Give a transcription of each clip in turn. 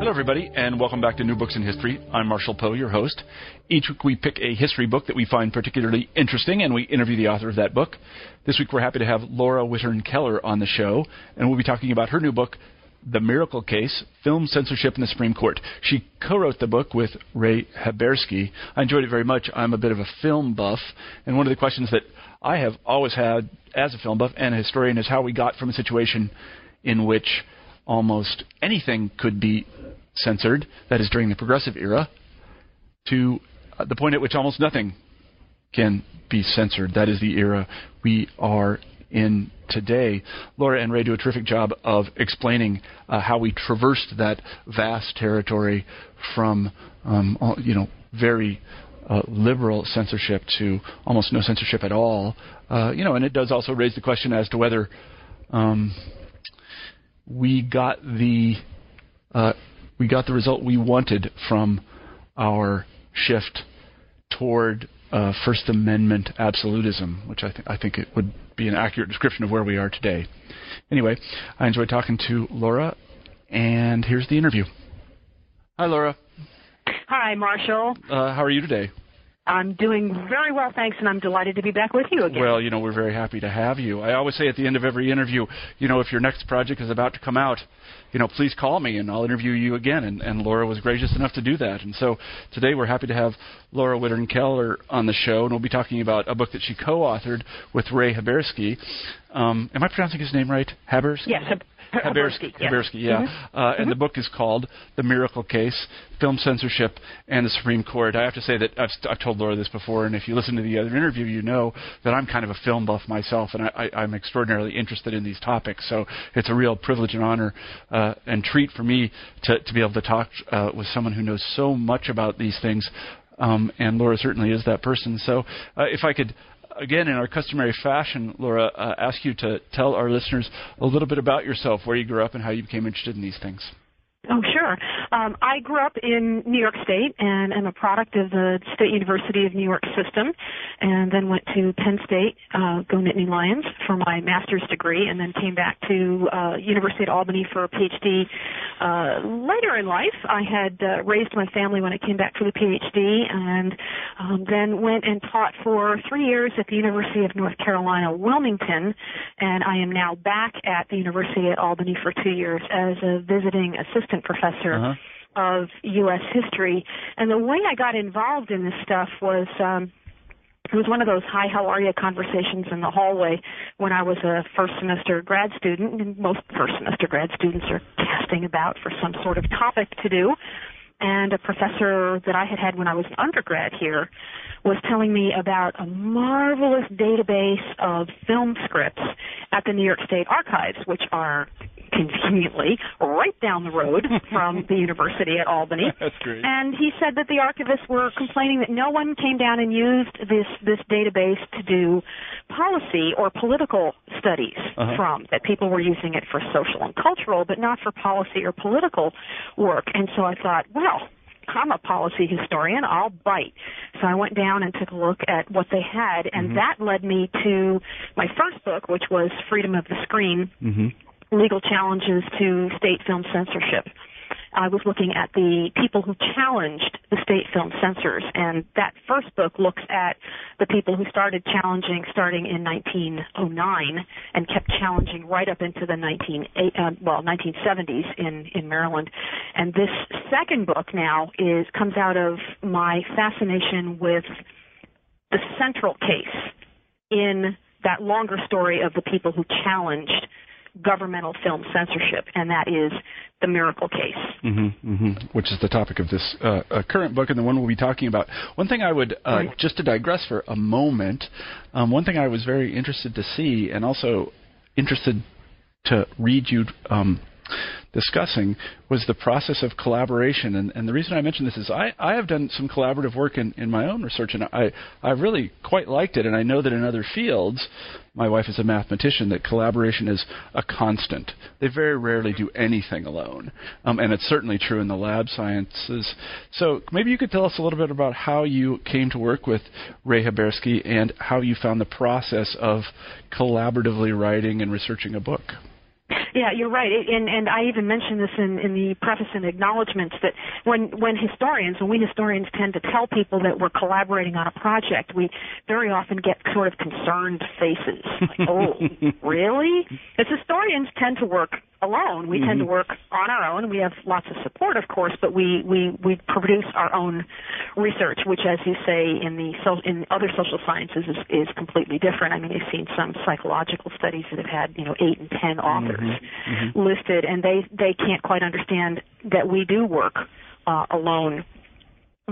Hello, everybody, and welcome back to New Books in History. I'm Marshall Poe, your host. Each week we pick a history book that we find particularly interesting, and we interview the author of that book. This week we're happy to have Laura Wittern Keller on the show, and we'll be talking about her new book, The Miracle Case Film Censorship in the Supreme Court. She co wrote the book with Ray Haberski. I enjoyed it very much. I'm a bit of a film buff, and one of the questions that I have always had as a film buff and a historian is how we got from a situation in which almost anything could be censored, that is during the progressive era, to uh, the point at which almost nothing can be censored. That is the era we are in today. Laura and Ray do a terrific job of explaining uh, how we traversed that vast territory from, um, you know, very uh, liberal censorship to almost no censorship at all. Uh, you know, and it does also raise the question as to whether um, we got the uh, we got the result we wanted from our shift toward uh, First Amendment absolutism, which I, th- I think it would be an accurate description of where we are today. Anyway, I enjoyed talking to Laura, and here's the interview. Hi, Laura. Hi, Marshall. Uh, how are you today? I'm doing very well, thanks, and I'm delighted to be back with you again. Well, you know, we're very happy to have you. I always say at the end of every interview, you know, if your next project is about to come out, you know, please call me and I'll interview you again. And, and Laura was gracious enough to do that. And so today we're happy to have Laura Wittern Keller on the show, and we'll be talking about a book that she co-authored with Ray Haberski. Um, am I pronouncing his name right? Haberski? Yes, Haberski, Haberski, yeah. Mm-hmm. Uh, and mm-hmm. the book is called The Miracle Case Film Censorship and the Supreme Court. I have to say that I've, I've told Laura this before, and if you listen to the other interview, you know that I'm kind of a film buff myself, and I, I, I'm extraordinarily interested in these topics. So it's a real privilege and honor uh, and treat for me to, to be able to talk uh, with someone who knows so much about these things. Um, and Laura certainly is that person. So, uh, if I could again, in our customary fashion, Laura, uh, ask you to tell our listeners a little bit about yourself, where you grew up, and how you became interested in these things. Oh, sure. Um, I grew up in New York State and am a product of the State University of New York system, and then went to Penn State, uh, go Nittany Lions, for my master's degree, and then came back to uh, University at Albany for a PhD. Uh, later in life, I had uh, raised my family when I came back for the PhD, and um, then went and taught for three years at the University of North Carolina, Wilmington, and I am now back at the University at Albany for two years as a visiting assistant assistant professor uh-huh. of U.S. history. And the way I got involved in this stuff was. Um, it was one of those hi how are you conversations in the hallway when i was a first semester grad student and most first semester grad students are casting about for some sort of topic to do and a professor that i had had when i was an undergrad here was telling me about a marvelous database of film scripts at the new york state archives which are conveniently right down the road from the university at Albany. That's great. And he said that the archivists were complaining that no one came down and used this this database to do policy or political studies uh-huh. from. That people were using it for social and cultural, but not for policy or political work. And so I thought, well. I'm a policy historian. I'll bite. So I went down and took a look at what they had, and mm-hmm. that led me to my first book, which was Freedom of the Screen. Mm-hmm legal challenges to state film censorship. I was looking at the people who challenged the state film censors, and that first book looks at the people who started challenging starting in 1909 and kept challenging right up into the 19 uh, well 1970s in in Maryland. And this second book now is comes out of my fascination with the central case in that longer story of the people who challenged governmental film censorship, and that is the Miracle Case. Mm-hmm, mm-hmm. Which is the topic of this uh, uh, current book and the one we'll be talking about. One thing I would, uh, right. just to digress for a moment, um, one thing I was very interested to see and also interested to read you um, discussing was the process of collaboration. And, and the reason I mention this is I, I have done some collaborative work in, in my own research, and I, I really quite liked it. And I know that in other fields, my wife is a mathematician, that collaboration is a constant. They very rarely do anything alone. Um, and it's certainly true in the lab sciences. So maybe you could tell us a little bit about how you came to work with Ray Haberski and how you found the process of collaboratively writing and researching a book. Yeah, you're right. And and I even mentioned this in in the preface and acknowledgments that when when historians, when we historians tend to tell people that we're collaborating on a project, we very often get sort of concerned faces. Like, oh, really? As historians tend to work alone. We mm-hmm. tend to mm-hmm. work on our own. We have lots of support, of course, but we we we produce our own research, which, as you say, in the so, in other social sciences is is completely different. I mean, I've seen some psychological studies that have had you know eight and ten authors mm-hmm. Mm-hmm. listed, and they they can't quite understand that we do work uh, alone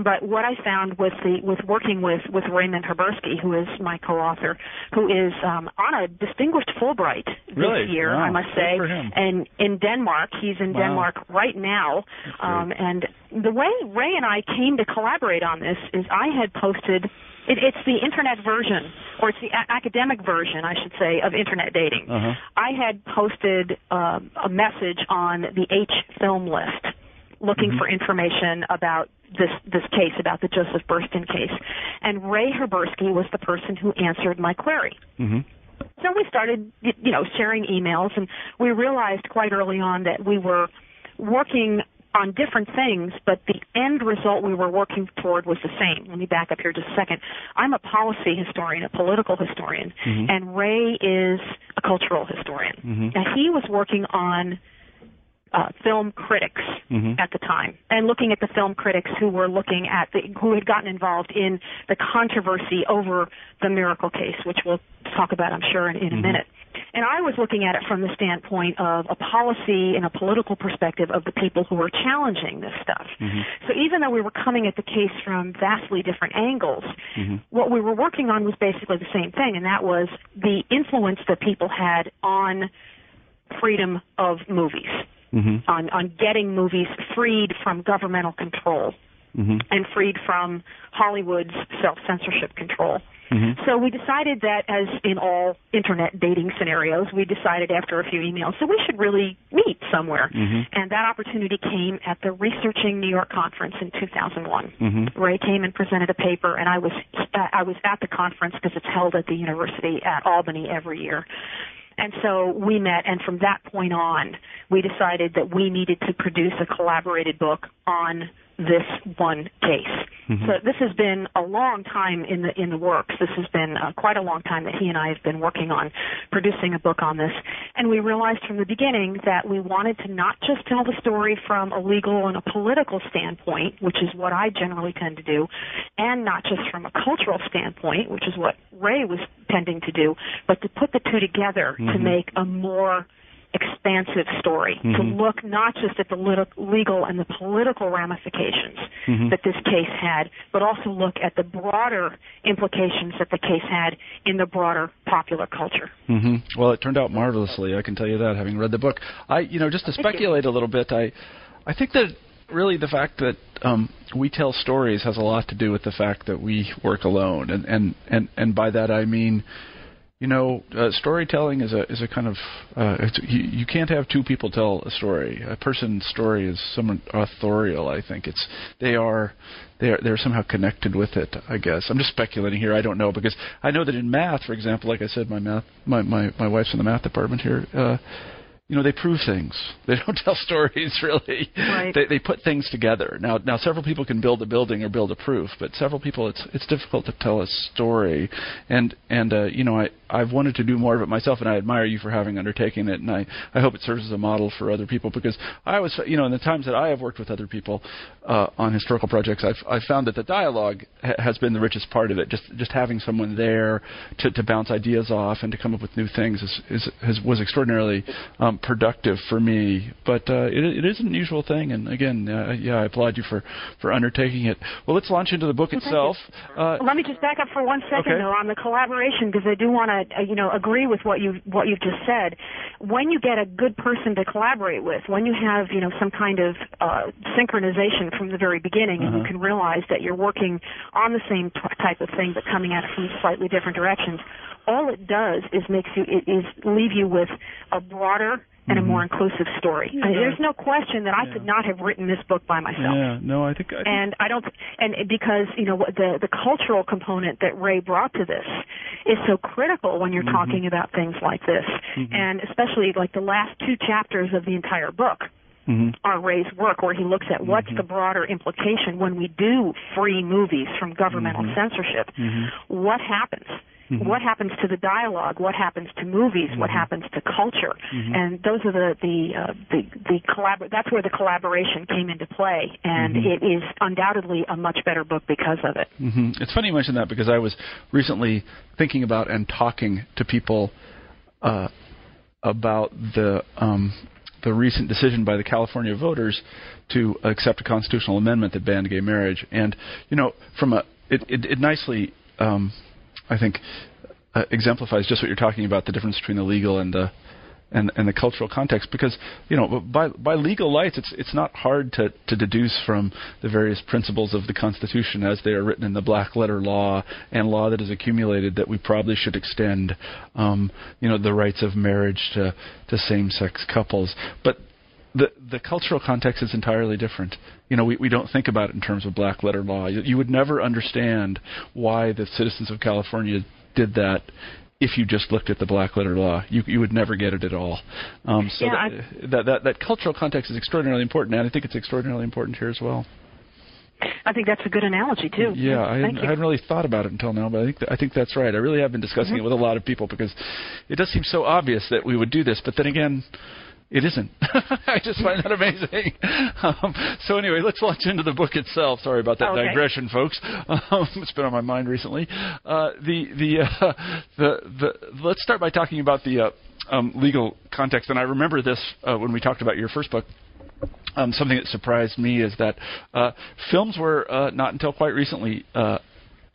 but what I found with the with working with with Raymond Haberski, who is my co-author, who is um, on a distinguished Fulbright this really? year, wow. I must say, and in Denmark, he's in wow. Denmark right now. Um, and the way Ray and I came to collaborate on this is I had posted. It, it's the internet version, or it's the a- academic version, I should say, of internet dating. Uh-huh. I had posted uh, a message on the H film list looking mm-hmm. for information about this this case about the Joseph Burstyn case, and Ray Haberski was the person who answered my query. Mm-hmm. So we started, you know, sharing emails, and we realized quite early on that we were working on different things, but the end result we were working toward was the same. Let me back up here just a second. I'm a policy historian, a political historian, mm-hmm. and Ray is a cultural historian. Mm-hmm. Now he was working on uh, film critics mm-hmm. at the time, and looking at the film critics who were looking at the who had gotten involved in the controversy over the miracle case, which we'll talk about, I'm sure, in, in a mm-hmm. minute. And I was looking at it from the standpoint of a policy and a political perspective of the people who were challenging this stuff. Mm-hmm. So even though we were coming at the case from vastly different angles, mm-hmm. what we were working on was basically the same thing, and that was the influence that people had on freedom of movies mm-hmm. on on getting movies freed from governmental control mm-hmm. and freed from Hollywood's self censorship control. Mm-hmm. So we decided that, as in all internet dating scenarios, we decided after a few emails, so we should really meet somewhere. Mm-hmm. And that opportunity came at the Researching New York conference in 2001. Mm-hmm. Ray came and presented a paper, and I was uh, I was at the conference because it's held at the university at Albany every year. And so we met, and from that point on, we decided that we needed to produce a collaborated book on this one case. Mm-hmm. So this has been a long time in the in the works. This has been uh, quite a long time that he and I have been working on producing a book on this. And we realized from the beginning that we wanted to not just tell the story from a legal and a political standpoint, which is what I generally tend to do, and not just from a cultural standpoint, which is what Ray was tending to do, but to put the two together mm-hmm. to make a more expansive story mm-hmm. to look not just at the legal and the political ramifications mm-hmm. that this case had, but also look at the broader implications that the case had in the broader popular culture. Mm-hmm. Well, it turned out marvelously. I can tell you that, having read the book. I, you know, just to speculate a little bit, I, I think that really the fact that um, we tell stories has a lot to do with the fact that we work alone, and and and and by that I mean you know, uh, storytelling is a is a kind of uh, you, you can't have two people tell a story. A person's story is somewhat authorial. I think it's they are they are they're somehow connected with it. I guess I'm just speculating here. I don't know because I know that in math, for example, like I said, my math my my my wife's in the math department here. Uh, you know, they prove things. They don't tell stories really. Right. They they put things together. Now now several people can build a building or build a proof, but several people it's it's difficult to tell a story. And and uh, you know, I I've wanted to do more of it myself, and I admire you for having undertaken it, and I, I hope it serves as a model for other people because I was, you know, in the times that I have worked with other people uh, on historical projects, I've, I've found that the dialogue ha- has been the richest part of it. Just just having someone there to, to bounce ideas off and to come up with new things is, is, is was extraordinarily um, productive for me. But uh, it, it is an unusual thing, and again, uh, yeah, I applaud you for for undertaking it. Well, let's launch into the book itself. Uh, Let me just back up for one second okay. though on the collaboration because I do want to that uh, you know agree with what you what you've just said. When you get a good person to collaborate with, when you have you know some kind of uh, synchronization from the very beginning, and you Uh-huh. can realize that you're working on the same t- type of thing but coming at it from slightly different directions, all it does is makes you it is leave you with a broader and a mm-hmm. more inclusive story. I mean, there's no question that I could not have written this book by myself Yeah, no, I think. I think and I don't, and because you know the the cultural component that Ray brought to this is so critical when you're mm-hmm. talking about things like this, mm-hmm. and especially like the last two chapters of the entire book Mhm. are Ray's work, where he looks at what's the broader implication when we do free movies from governmental censorship. What happens? What happens to the dialogue? What happens to movies? What happens to culture? And those are the the uh, the, the collabor- That's where the collaboration came into play, and it is undoubtedly a much better book because of it. hmm It's funny you mention that because I was recently thinking about and talking to people uh, about the um, the recent decision by the California voters to accept a constitutional amendment that banned gay marriage, and you know, from a it, it, it nicely, um, I think, uh, exemplifies just what you're talking about the difference between the legal and the and, and the cultural context because you know by by legal lights it's it's not hard to, to deduce from the various principles of the Constitution as they are written in the black letter law and law that is accumulated that we probably should extend um, you know the rights of marriage to to same sex couples. But the the cultural context is entirely different. You know, we, we don't think about it in terms of black letter law. You, you would never understand why the citizens of California did that if you just looked at the black letter law. You you would never get it at all. Um, so Yeah, that, that that that cultural context is extraordinarily important, and I think it's extraordinarily important here as well. I think that's a good analogy too. Yeah, I hadn't, I. Mm-hmm. hadn't really thought about it until now, but I think th- I think that's right. I really have been discussing it with a lot of people because it does seem so obvious that we would do this, but then again, it isn't. I just find that amazing. Um, so anyway, let's launch into the book itself. Sorry about that Okay. digression, folks. Um, it's been on my mind recently. Uh, the the uh, the the let's start by talking about the uh, um, legal context. And I remember this uh, when we talked about your first book. Um, something that surprised me is that uh, films were uh, not until quite recently uh,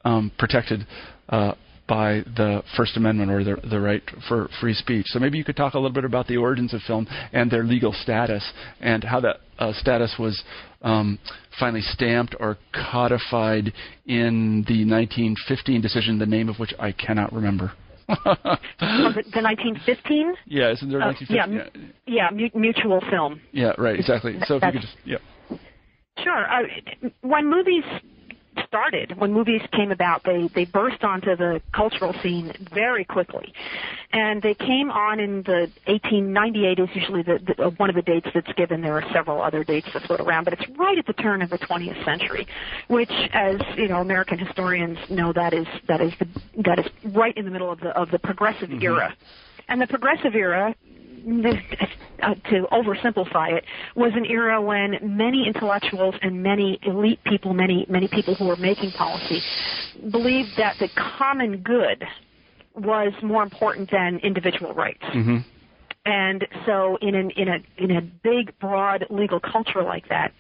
um, protected uh, by the First Amendment or the, the right for free speech. So maybe you could talk a little bit about the origins of film and their legal status and how that uh, status was um, finally stamped or codified in the 1915 decision, the name of which I cannot remember. The 1915? yeah, isn't there Uh, 1915? yeah, mu- mutual film. yeah, right, exactly. So if you could just, yeah. Sure. Uh, when movies started, when movies came about, they they burst onto the cultural scene very quickly, and they came on in the 1898 is usually the, the uh, one of the dates that's given. There are several other dates that float around, but it's right at the turn of the 20th century, which, as you know, American historians know, that is that is the that is right in the middle of the of the progressive era, and the progressive era uh, to oversimplify it, was an era when many intellectuals and many elite people, many many people who were making policy, believed that the common good was more important than individual rights. hmm And so, in an in a in a big, broad legal culture like that,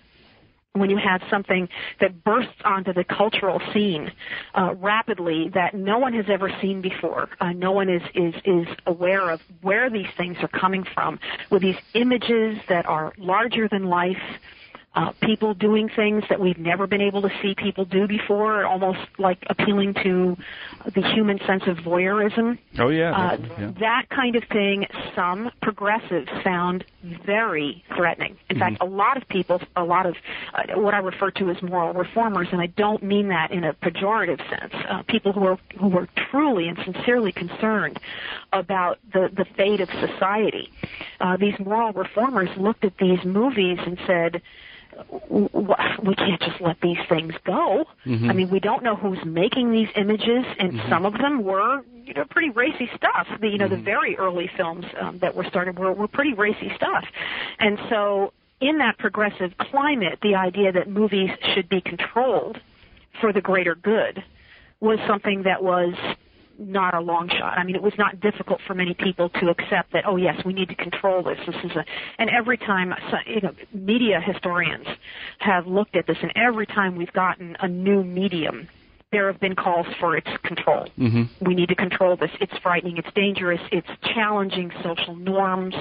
when you have something that bursts onto the cultural scene uh, rapidly that no one has ever seen before, uh, no one is, is is aware of where these things are coming from, with these images that are larger than life. Uh, people doing things that we've never been able to see people do before, almost like appealing to the human sense of voyeurism. Oh, yeah. Uh, yeah. That kind of thing, some progressives found very threatening. In fact, a lot of people, a lot of uh, what I refer to as moral reformers, and I don't mean that in a pejorative sense. Uh, people who are who were truly and sincerely concerned about the the fate of society. Uh, these moral reformers looked at these movies and said. "W- w- We can't just let these things go. Mm-hmm. I mean, we don't know who's making these images, and mm-hmm. some of them were, you know, pretty racy stuff. The, you know, the mm-hmm. very early films um, that were started were, were pretty racy stuff, and so in that progressive climate, the idea that movies should be controlled for the greater good was something that was not a long shot. I mean, it was not difficult for many people to accept that. Oh, yes, we need to control this. This is a, and every time, you know, media historians have looked at this, and every time we've gotten a new medium there have been calls for its control. Mm-hmm. We need to control this. It's frightening. It's dangerous. It's challenging social norms.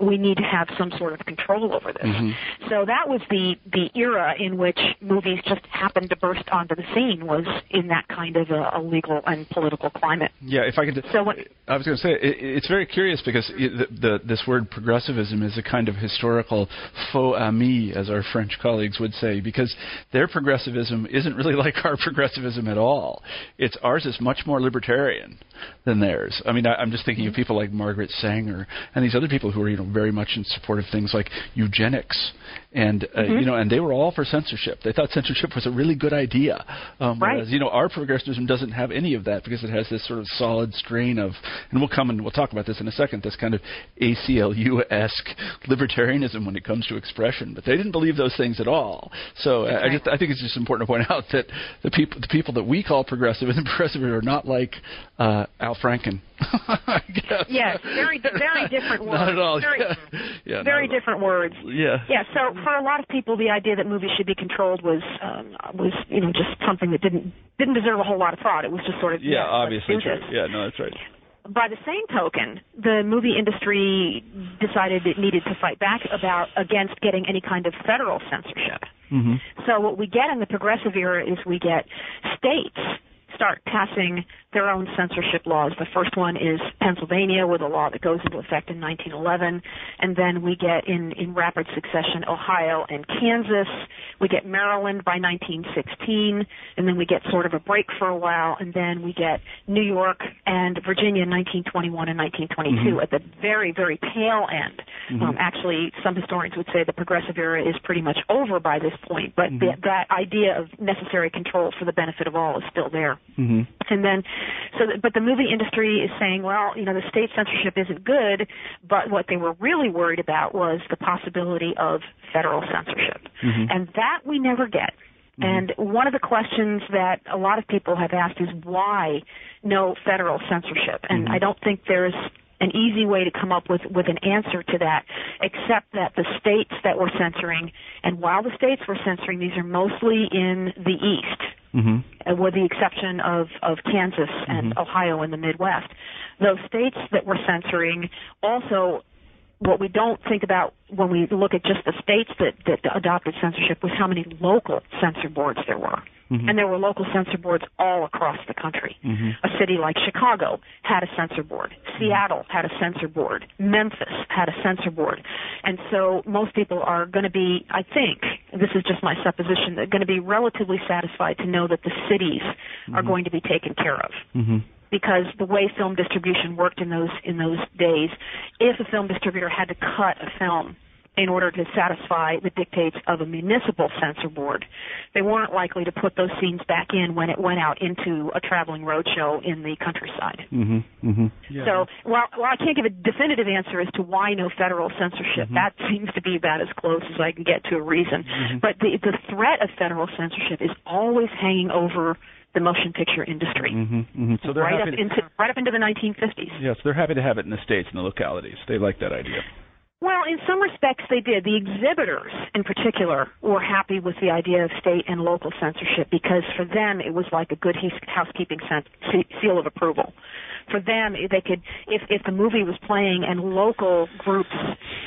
We need to have some sort of control over this. Mm-hmm. So that was the the era in which movies just happened to burst onto the scene. Was in that kind of a, a legal and political climate. Yeah, if I could. So what- I was going to say it, it's very curious because the, the, this word progressivism is a kind of historical faux ami, as our French colleagues would say, because their progressivism isn't really like our progressivism at all. It's ours is much more libertarian than theirs. I mean, I, I'm just thinking of people like Margaret Sanger and these other people who are you know very much in support of things like eugenics, and uh, you know, and they were all for censorship. They thought censorship was a really good idea. Um, Right. Whereas, you know, our progressivism doesn't have any of that because it has this sort of solid strain of, and we'll come and we'll talk about this in a second, this kind of ACLU-esque libertarianism when it comes to expression. But they didn't believe those things at all. So I- I just I think it's just important to point out that the people the people that we call progressive and progressive are not like uh, Al Franken. Yes, very very different words. Not at all. Very, yeah. Very different words. Yeah. Yeah, so for a lot of people, the idea that movies should be controlled was um, was you know just something that didn't didn't deserve a whole lot of thought. It was just sort of Yeah, obviously true. this. Yeah, no, that's right. By the same token, the movie industry decided it needed to fight back about against getting any kind of federal censorship. Mm-hmm. So what we get in the progressive era is we get states start passing their own censorship laws. The first one is Pennsylvania with a law that goes into effect in 1911, and then we get in in rapid succession Ohio and Kansas. We get Maryland by 1916, and then we get sort of a break for a while, and then we get New York and Virginia in 1921 and 1922 mm-hmm. at the very very tail end. Mm-hmm. Um, actually, some historians would say the progressive era is pretty much over by this point, but mm-hmm. the, that idea of necessary control for the benefit of all is still there. Mm-hmm. And then, so, th- but the movie industry is saying, well, you know, the state censorship isn't good, but what they were really worried about was the possibility of federal censorship. Mm-hmm. And that we never get. Mm-hmm. And one of the questions that a lot of people have asked is why no federal censorship? And mm-hmm. I don't think there's an easy way to come up with, with an answer to that, except that the states that were censoring, and while the states were censoring, these are mostly in the East Mm-hmm. uh, with the exception of, of Kansas and Ohio in the Midwest. Those states that were censoring also what we don't think about when we look at just the states that, that adopted censorship was how many local censor boards there were. Mm-hmm. And there were local censor boards all across the country. Mm-hmm. A city like Chicago had a censor board. Mm-hmm. Seattle had a censor board. Memphis had a censor board. And so most people are going to be, I think, this is just my supposition, they're going to be relatively satisfied to know that the cities are going to be taken care of Mm-hmm. because the way film distribution worked in those in those days, if a film distributor had to cut a film in order to satisfy the dictates of a municipal censor board, they weren't likely to put those scenes back in when it went out into a traveling roadshow in the countryside. Mm-hmm. Mm-hmm. Yeah. So while, while I can't give a definitive answer as to why no federal censorship, Mm-hmm. that seems to be about as close as I can get to a reason. But the the threat of federal censorship is always hanging over the motion picture industry. Mm-hmm. Mm-hmm. So they're right happy. up to, into right up into the 1950s. yes, they're happy to have it in the states and the localities. They like that idea. Well, in some respects they did. The exhibitors, in particular, were happy with the idea of state and local censorship because for them it was like a good housekeeping seal of approval. For them, they could, if if the movie was playing and local groups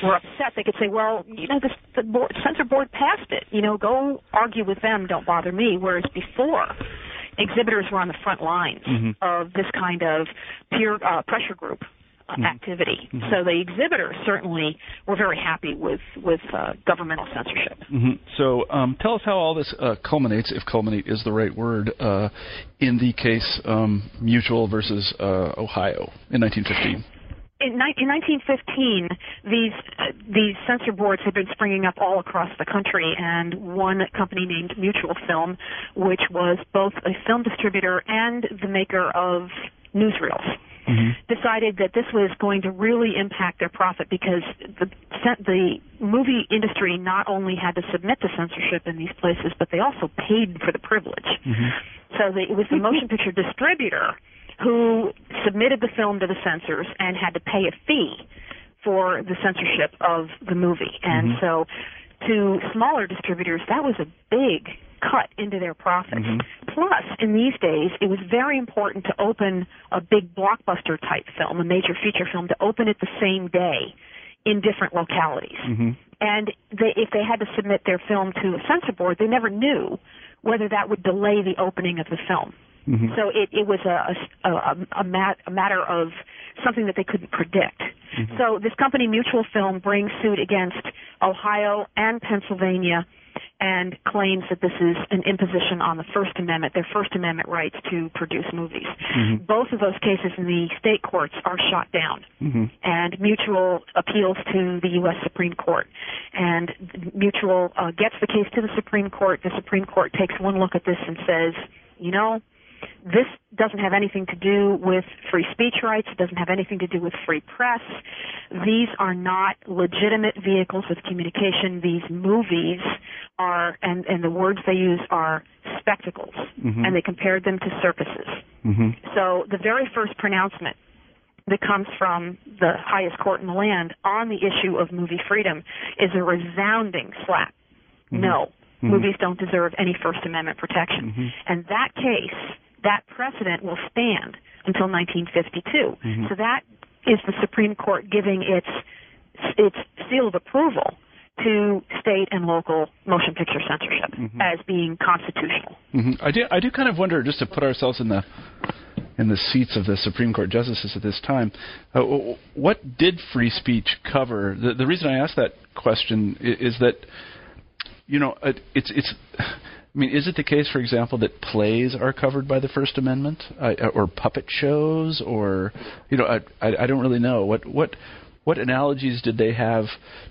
were upset, they could say, "Well, you know, this, the board, censor board passed it. You know, go argue with them. Don't bother me." Whereas before, exhibitors were on the front lines of this kind of peer uh, pressure group uh, activity. So the exhibitors certainly were very happy with with uh, governmental censorship. hmm So um, tell us how all this uh, culminates, if culminate is the right word, uh, in the case um, Mutual versus uh, Ohio in 1915. In, ni- in 1915, these uh, these censor boards had been springing up all across the country, and one company named Mutual Film, which was both a film distributor and the maker of newsreels, Mm-hmm. decided that this was going to really impact their profit because the the movie industry not only had to submit to censorship in these places, but they also paid for the privilege. Mm-hmm. So the, it was the motion picture distributor who submitted the film to the censors and had to pay a fee for the censorship of the movie. And mm-hmm. so to smaller distributors, that was a big cut into their profits. Mm-hmm. Plus, in these days, it was very important to open a big blockbuster type film, a major feature film, to open it the same day in different localities. Mm-hmm. And they, if they had to submit their film to a censor board, they never knew whether that would delay the opening of the film. Mm-hmm. So it, it was a, a, a, a, mat, a matter of something that they couldn't predict. Mm-hmm. So this company, Mutual Film, brings suit against Ohio and Pennsylvania and claims that this is an imposition on the First Amendment, their First Amendment rights to produce movies. Mm-hmm. Both of those cases in the state courts are shot down, Mm-hmm. and Mutual appeals to the U.S. Supreme Court. And Mutual uh, gets the case to the Supreme Court. The Supreme Court takes one look at this and says, you know, this doesn't have anything to do with free speech rights. It doesn't have anything to do with free press. These are not legitimate vehicles with communication. These movies are, and, and the words they use are spectacles. Mhm. And they compared them to circuses. Mm-hmm. So the very first pronouncement that comes from the highest court in the land on the issue of movie freedom is a resounding slap. No, Mhm. movies don't deserve any First Amendment protection. Mhm. And that case, that precedent will stand until 1952. Mhm. So that is the Supreme Court giving its its seal of approval to state and local motion picture censorship Mhm. as being constitutional. hmm I do. I do kind of wonder, just to put ourselves in the in the seats of the Supreme Court justices at this time, uh, what did free speech cover? The, the reason I ask that question is, is that you know it, it's it's. I mean, is it the case, for example, that plays are covered by the First Amendment, uh, or puppet shows, or you know, I, I, I don't really know what what what analogies did they have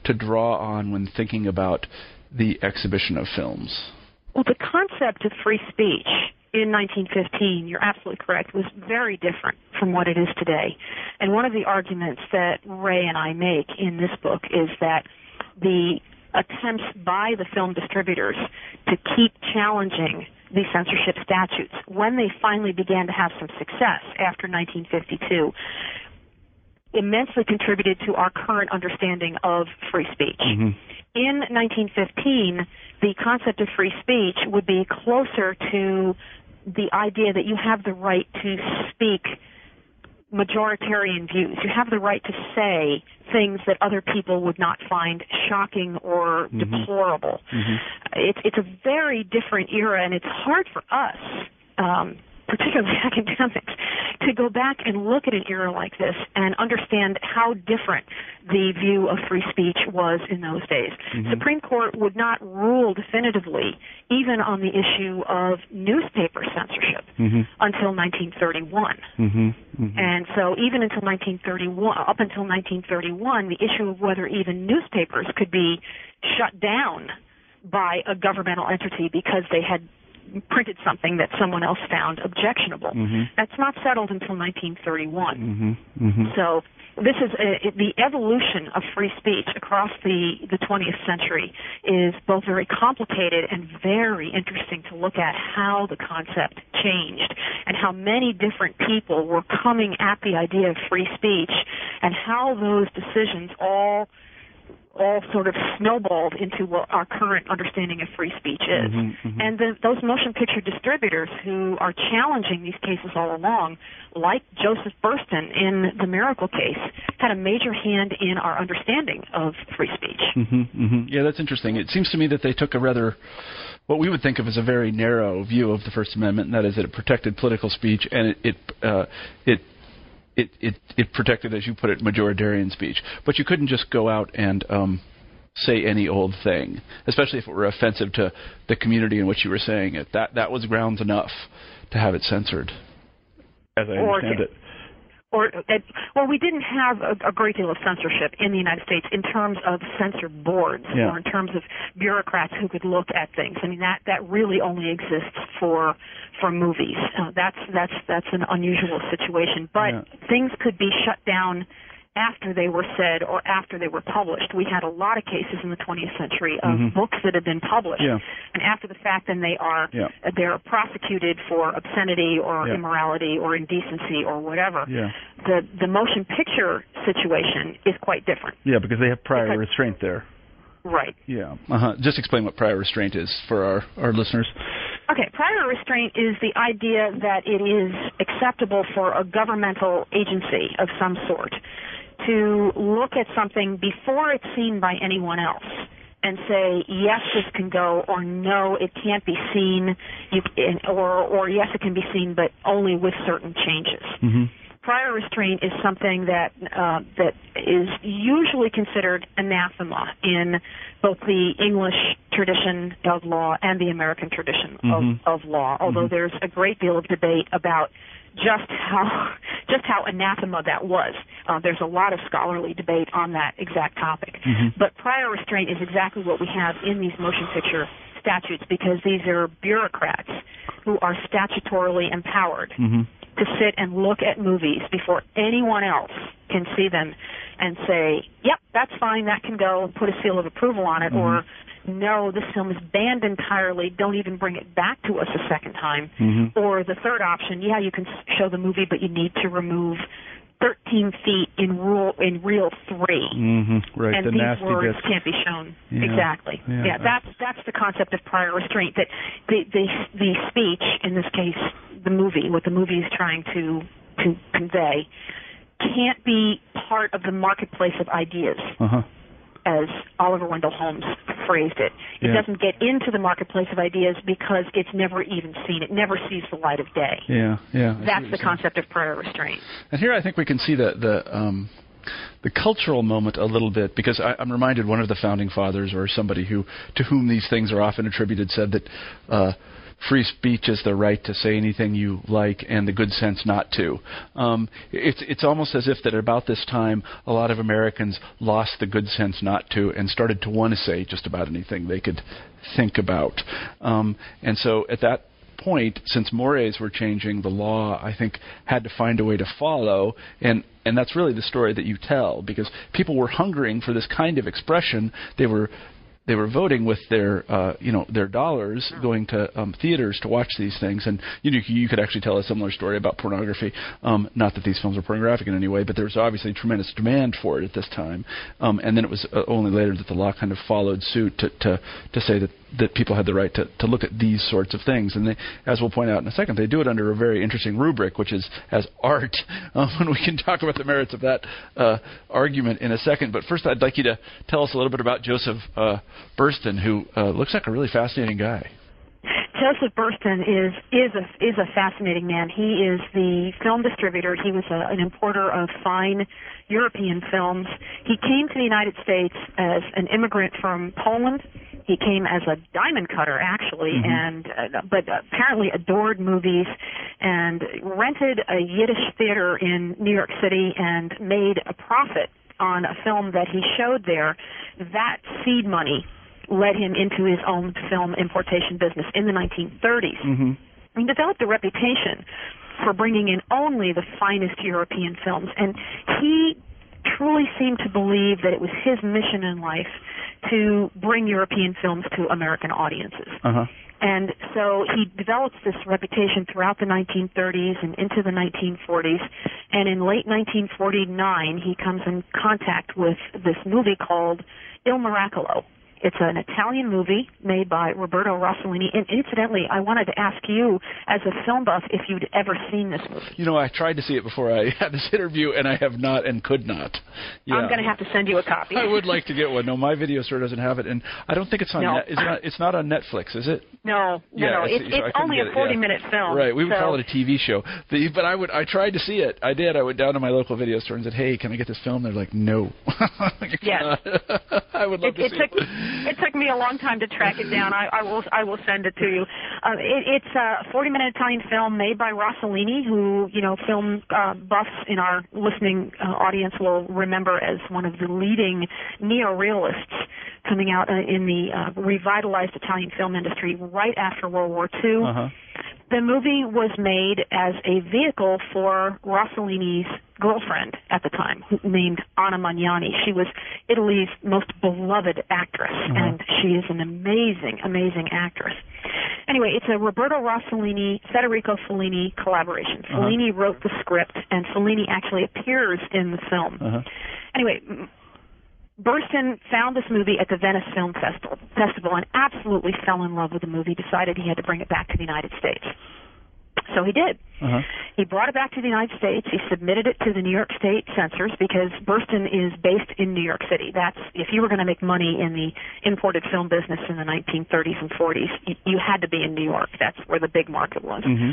to draw on when thinking about the exhibition of films? Well, the concept of free speech in 1915, you're absolutely correct, was very different from what it is today. And one of the arguments that Ray and I make in this book is that the attempts by the film distributors to keep challenging the censorship statutes, when they finally began to have some success after 1952, immensely contributed to our current understanding of free speech. Mm-hmm. In 1915, the concept of free speech would be closer to the idea that you have the right to speak majoritarian views. You have the right to say things that other people would not find shocking or deplorable. It's it's a very different era, and it's hard for us, um, particularly academics, to go back and look at an era like this and understand how different the view of free speech was in those days. Mm-hmm. Supreme Court would not rule definitively even on the issue of newspaper censorship mm-hmm. until 1931. Mm-hmm. mm-hmm. And so even until 1931, up until 1931, the issue of whether even newspapers could be shut down by a governmental entity because they had printed something that someone else found objectionable. Mm-hmm. That's not settled until 1931. Mm-hmm. mm-hmm. So this is uh, a, the evolution of free speech across the, the 20th century is both very complicated and very interesting to look at how the concept changed and how many different people were coming at the idea of free speech and how those decisions all all sort of snowballed into what our current understanding of free speech is. And the, those motion picture distributors who are challenging these cases all along, like Joseph Burstyn in the Miracle case, had a major hand in our understanding of free speech. hmm hmm Yeah, that's interesting. It seems to me that they took a rather what we would think of as a very narrow view of the First Amendment, and that is that it protected political speech and it it uh, it, it it it protected, as you put it, majoritarian speech. But you couldn't just go out and um, say any old thing, especially if it were offensive to the community in which you were saying it. That that was grounds enough to have it censored, as I understand it. Or uh, well, we didn't have a, a great deal of censorship in the United States in terms of censor boards Yeah. or in terms of bureaucrats who could look at things. I mean, that that really only exists for for movies. Uh, that's that's that's an unusual situation. But Yeah. things could be shut down after they were said or after they were published. We had a lot of cases in the 20th century of Mhm. books that had been published, Yeah. and after the fact, then they are Yeah. they're prosecuted for obscenity or Yeah. immorality or indecency or whatever the the motion picture situation is quite different. Yeah, because they have prior Because- restraint there. Right. Yeah. Uh-huh. Just explain what prior restraint is for our, our listeners. Okay, prior restraint is the idea that it is acceptable for a governmental agency of some sort to look at something before it's seen by anyone else and say yes this can go or no it can't be seen you, or or yes it can be seen but only with certain changes mm-hmm. prior restraint is something that uh, that is usually considered anathema in both the English tradition of law and the American tradition Mhm. of, of law although Mhm. there's a great deal of debate about just how just how anathema that was. Uh, there's a lot of scholarly debate on that exact topic. Mhm. But prior restraint is exactly what we have in these motion picture statutes because these are bureaucrats who are statutorily empowered Mm-hmm. To sit and look at movies before anyone else can see them and say, "Yep, that's fine, that can go," and put a seal of approval on it, or "No, this film is banned entirely. Don't even bring it back to us a second time." Mhm. Or the third option, yeah, you can show the movie, but you need to remove 13 feet in rule in reel three Mm-hmm. Right. and the these nasty words bits. can't be shown. Yeah. Exactly. Yeah. that's that's the concept of prior restraint. That the the the speech, in this case, the movie, what the movie is trying to to convey, can't be part of the marketplace of ideas, Uh-huh. As Oliver Wendell Holmes phrased it. It Yeah. doesn't get into the marketplace of ideas because it's never even seen. It never sees the light of day. Yeah. Yeah. I see what That's the saying. concept of prior restraint. And here I think we can see the the um, the cultural moment a little bit because I, I'm reminded one of the founding fathers or somebody who to whom these things are often attributed said that uh, free speech is the right to say anything you like and the good sense not to. Um, it's it's almost as if that at about this time a lot of Americans lost the good sense not to and started to want to say just about anything they could think about. Um, and so at that point, since mores were changing, the law I think had to find a way to follow, and and that's really the story that you tell because people were hungering for this kind of expression. They were they were voting with their uh, you know their dollars, going to um, theaters to watch these things, and you know you could actually tell a similar story about pornography. Um, not that these films are pornographic in any way, but there was obviously tremendous demand for it at this time, um, and then it was uh, only later that the law kind of followed suit to to to say that that people had the right to, to look at these sorts of things. And they, as we'll point out in a second, they do it under a very interesting rubric, which is as art. Um, and we can talk about the merits of that uh, argument in a second. But first, I'd like you to tell us a little bit about Joseph uh, Burstyn, who uh, looks like a really fascinating guy. Joseph Burstyn is is a is a fascinating man. He is the film distributor. He was a, an importer of fine European films. He came to the United States as an immigrant from Poland. He came as a diamond cutter, actually, and uh, but apparently adored movies and rented a Yiddish theater in New York City and made a profit on a film that he showed there. That seed money led him into his own film importation business in the 1930s. Mm-hmm. He developed a reputation for bringing in only the finest European films, and he truly seemed to believe that it was his mission in life to bring European films to American audiences. Uh huh. And so he develops this reputation throughout the 1930s and into the 1940s. And in late 1949, he comes in contact with this movie called Il Miracolo. It's an Italian movie made by Roberto Rossellini. And incidentally, I wanted to ask you, as a film buff, if you'd ever seen this movie. You know, I tried to see it before I had this interview, and I have not and could not. Yeah. I'm going to have to send you a copy. I would like to get one. No, my video store doesn't have it, and I don't think it's on. No. Net, it's not. It's not on Netflix, is it? No, no, Yeah, no. it's- It's, it's only a it, 40 yeah. minute film. Right. We would so, call it a TV show. The, but I would. I tried to see it. I did. I went down to my local video store and said, "Hey, can I get this film?" They're like, "No." Yes. I would love It, to it see took it. took me a long time to track it down. I, I will I will send it to you. Uh, it, it's a 40 minute Italian film made by Rossellini, who you know film uh, buffs in our listening uh, audience will remember as one of the leading neo-realists coming out uh, in the uh, revitalized Italian film industry right after World War II. Uh-huh. The movie was made as a vehicle for Rossellini's girlfriend at the time, named Anna Magnani. She was Italy's most beloved actress, and she is an amazing, amazing actress. Anyway, it's a Roberto Rossellini, Federico Fellini collaboration. Fellini wrote the script, and Fellini actually appears in the film. Uh-huh. Anyway, m- found this movie at the Venice Film Festival, Festival and absolutely fell in love with the movie, decided he had to bring it back to the United States. So he did. Uh-huh. He brought it back to the United States. He submitted it to the New York State censors because Burstyn is based in New York City. That's if you were going to make money in the imported film business in the 1930s and 40s, you, you had to be in New York. That's where the big market was. Mm-hmm.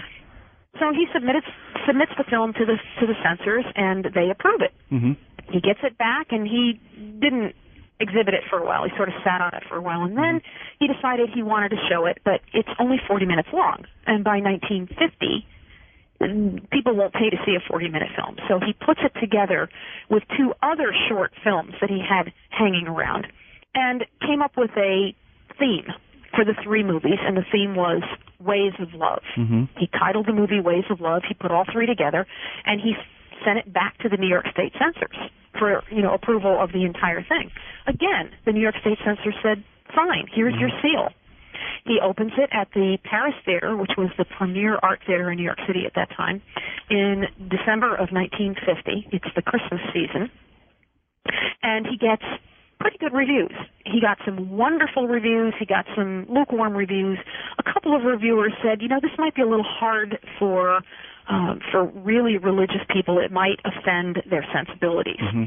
So he submits submits the film to the to the censors, and they approve it. Mm-hmm. He gets it back, and he didn't exhibit it for a while. He sort of sat on it for a while, and then he decided he wanted to show it, but it's only 40 minutes long. And by 1950, people won't pay to see a 40 minute film. So he puts it together with two other short films that he had hanging around and came up with a theme for the three movies, and the theme was Ways of Love. Mm-hmm. He titled the movie Ways of Love. He put all three together, and he sent it back to the New York State censors for you know approval of the entire thing. Again, the New York State censor said, "Fine, here's your seal." He opens it at the Paris Theater, which was the premier art theater in New York City at that time, in December of 1950. It's the Christmas season. And he gets pretty good reviews. He got some wonderful reviews. He got some lukewarm reviews. A couple of reviewers said, you know, this might be a little hard for um, for really religious people. It might offend their sensibilities. Mm-hmm.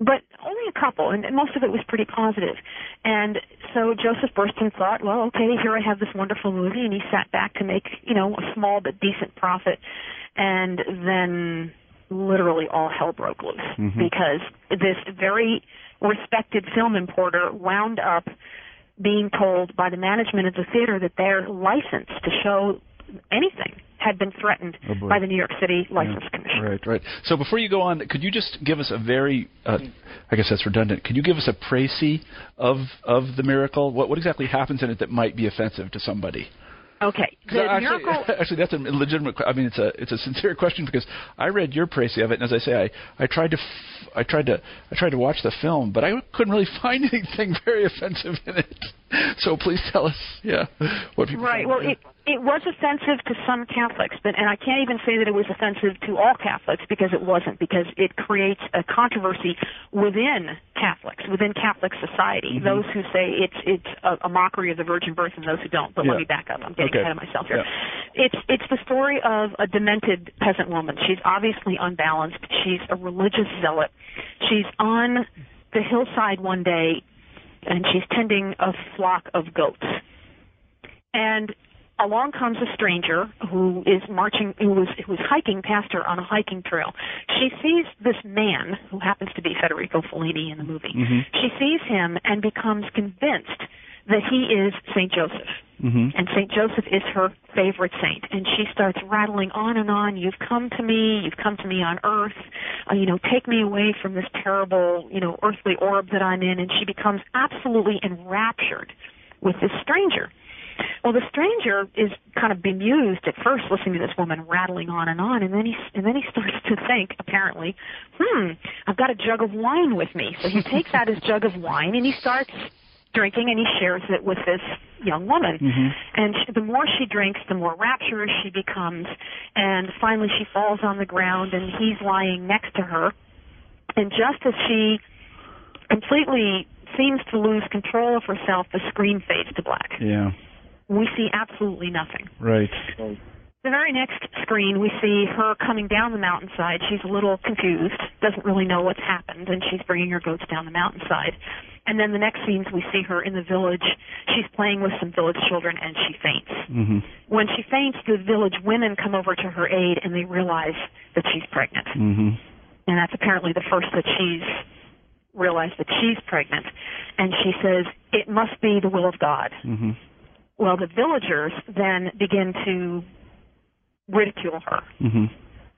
But only a couple, and most of it was pretty positive. And so Joseph Burstyn thought, well, okay, here I have this wonderful movie, and he sat back to make, you know, a small but decent profit. And then literally all hell broke loose Mhm. because this very respected film importer wound up being told by the management of the theater that their license to show anything had been threatened Oh, by the New York City License Commission. Right, right. So before you go on, could you just give us a very, uh, I guess that's redundant. Could you give us a précis of of the miracle? What what exactly happens in it that might be offensive to somebody? Okay. The actually, miracle actually, that's a legitimate. I mean, it's a it's a sincere question because I read your précis of it, and as I say, I I tried to f- I tried to I tried to watch the film, but I couldn't really find anything very offensive in it. So please tell us, yeah, what people. Right. Well, it it was offensive to some Catholics, but and I can't even say that it was offensive to all Catholics because it wasn't because it creates a controversy within Catholics, within Catholic society. Mm-hmm. Those who say it's it's a, a mockery of the virgin birth, and those who don't. But Yeah. let me back up. I'm getting Okay. ahead of myself here. Yeah. It's it's the story of a demented peasant woman. She's obviously unbalanced. She's a religious zealot. She's on the hillside one day and she's tending a flock of goats. And along comes a stranger who is marching who was who was hiking past her on a hiking trail. She sees this man who happens to be Federico Fellini in the movie. Mhm. She sees him and becomes convinced that he is Saint Joseph hmm and St. Joseph is her favorite saint. And she starts rattling on and on, You've come to me, you've come to me on earth, uh, you know, take me away from this terrible, you know, earthly orb that I'm in. And she becomes absolutely enraptured with this stranger. Well, the stranger is kind of bemused at first, listening to this woman rattling on and on, and then he and then he starts to think, apparently, hmm, I've got a jug of wine with me. So he takes out his jug of wine and he starts drinking, and he shares it with this young woman. Mhm. And she, the more she drinks, the more rapturous she becomes, and finally she falls on the ground, and he's lying next to her. And just as she completely seems to lose control of herself, the screen fades to black. Yeah. We see absolutely nothing. Right. The very next screen, we see her coming down the mountainside. She's a little confused, doesn't really know what's happened, and she's bringing her goats down the mountainside. And then the next scenes, we see her in the village. She's playing with some village children, and she faints. hmm When she faints, the village women come over to her aid, and they realize that she's pregnant. hmm And that's apparently the first that she's realized that she's pregnant. And she says, "It must be the will of God." hmm Well, the villagers then begin to ridicule her. hmm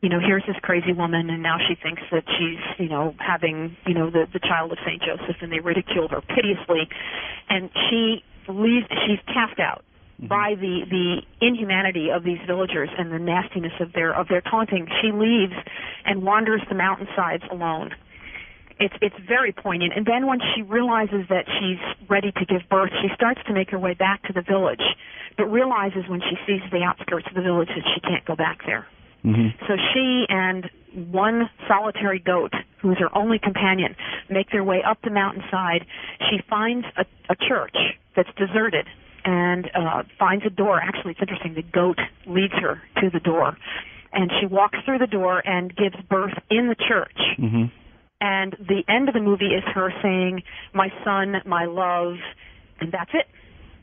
You know, here's this crazy woman, and now she thinks that she's, you know, having, you know, the the child of Saint Joseph, and they ridicule her piteously, and she leaves. She's cast out by the the inhumanity of these villagers and the nastiness of their of their taunting. She leaves and wanders the mountainsides alone. It's it's very poignant. And then when she realizes that she's ready to give birth, she starts to make her way back to the village, but realizes when she sees the outskirts of the village that she can't go back there. Mhm. So she and one solitary goat, who's her only companion, make their way up the mountainside. She finds a, a church that's deserted and uh, finds a door. Actually, it's interesting. The goat leads her to the door, and she walks through the door and gives birth in the church. Mhm. And the end of the movie is her saying, "My son, my love," and that's it.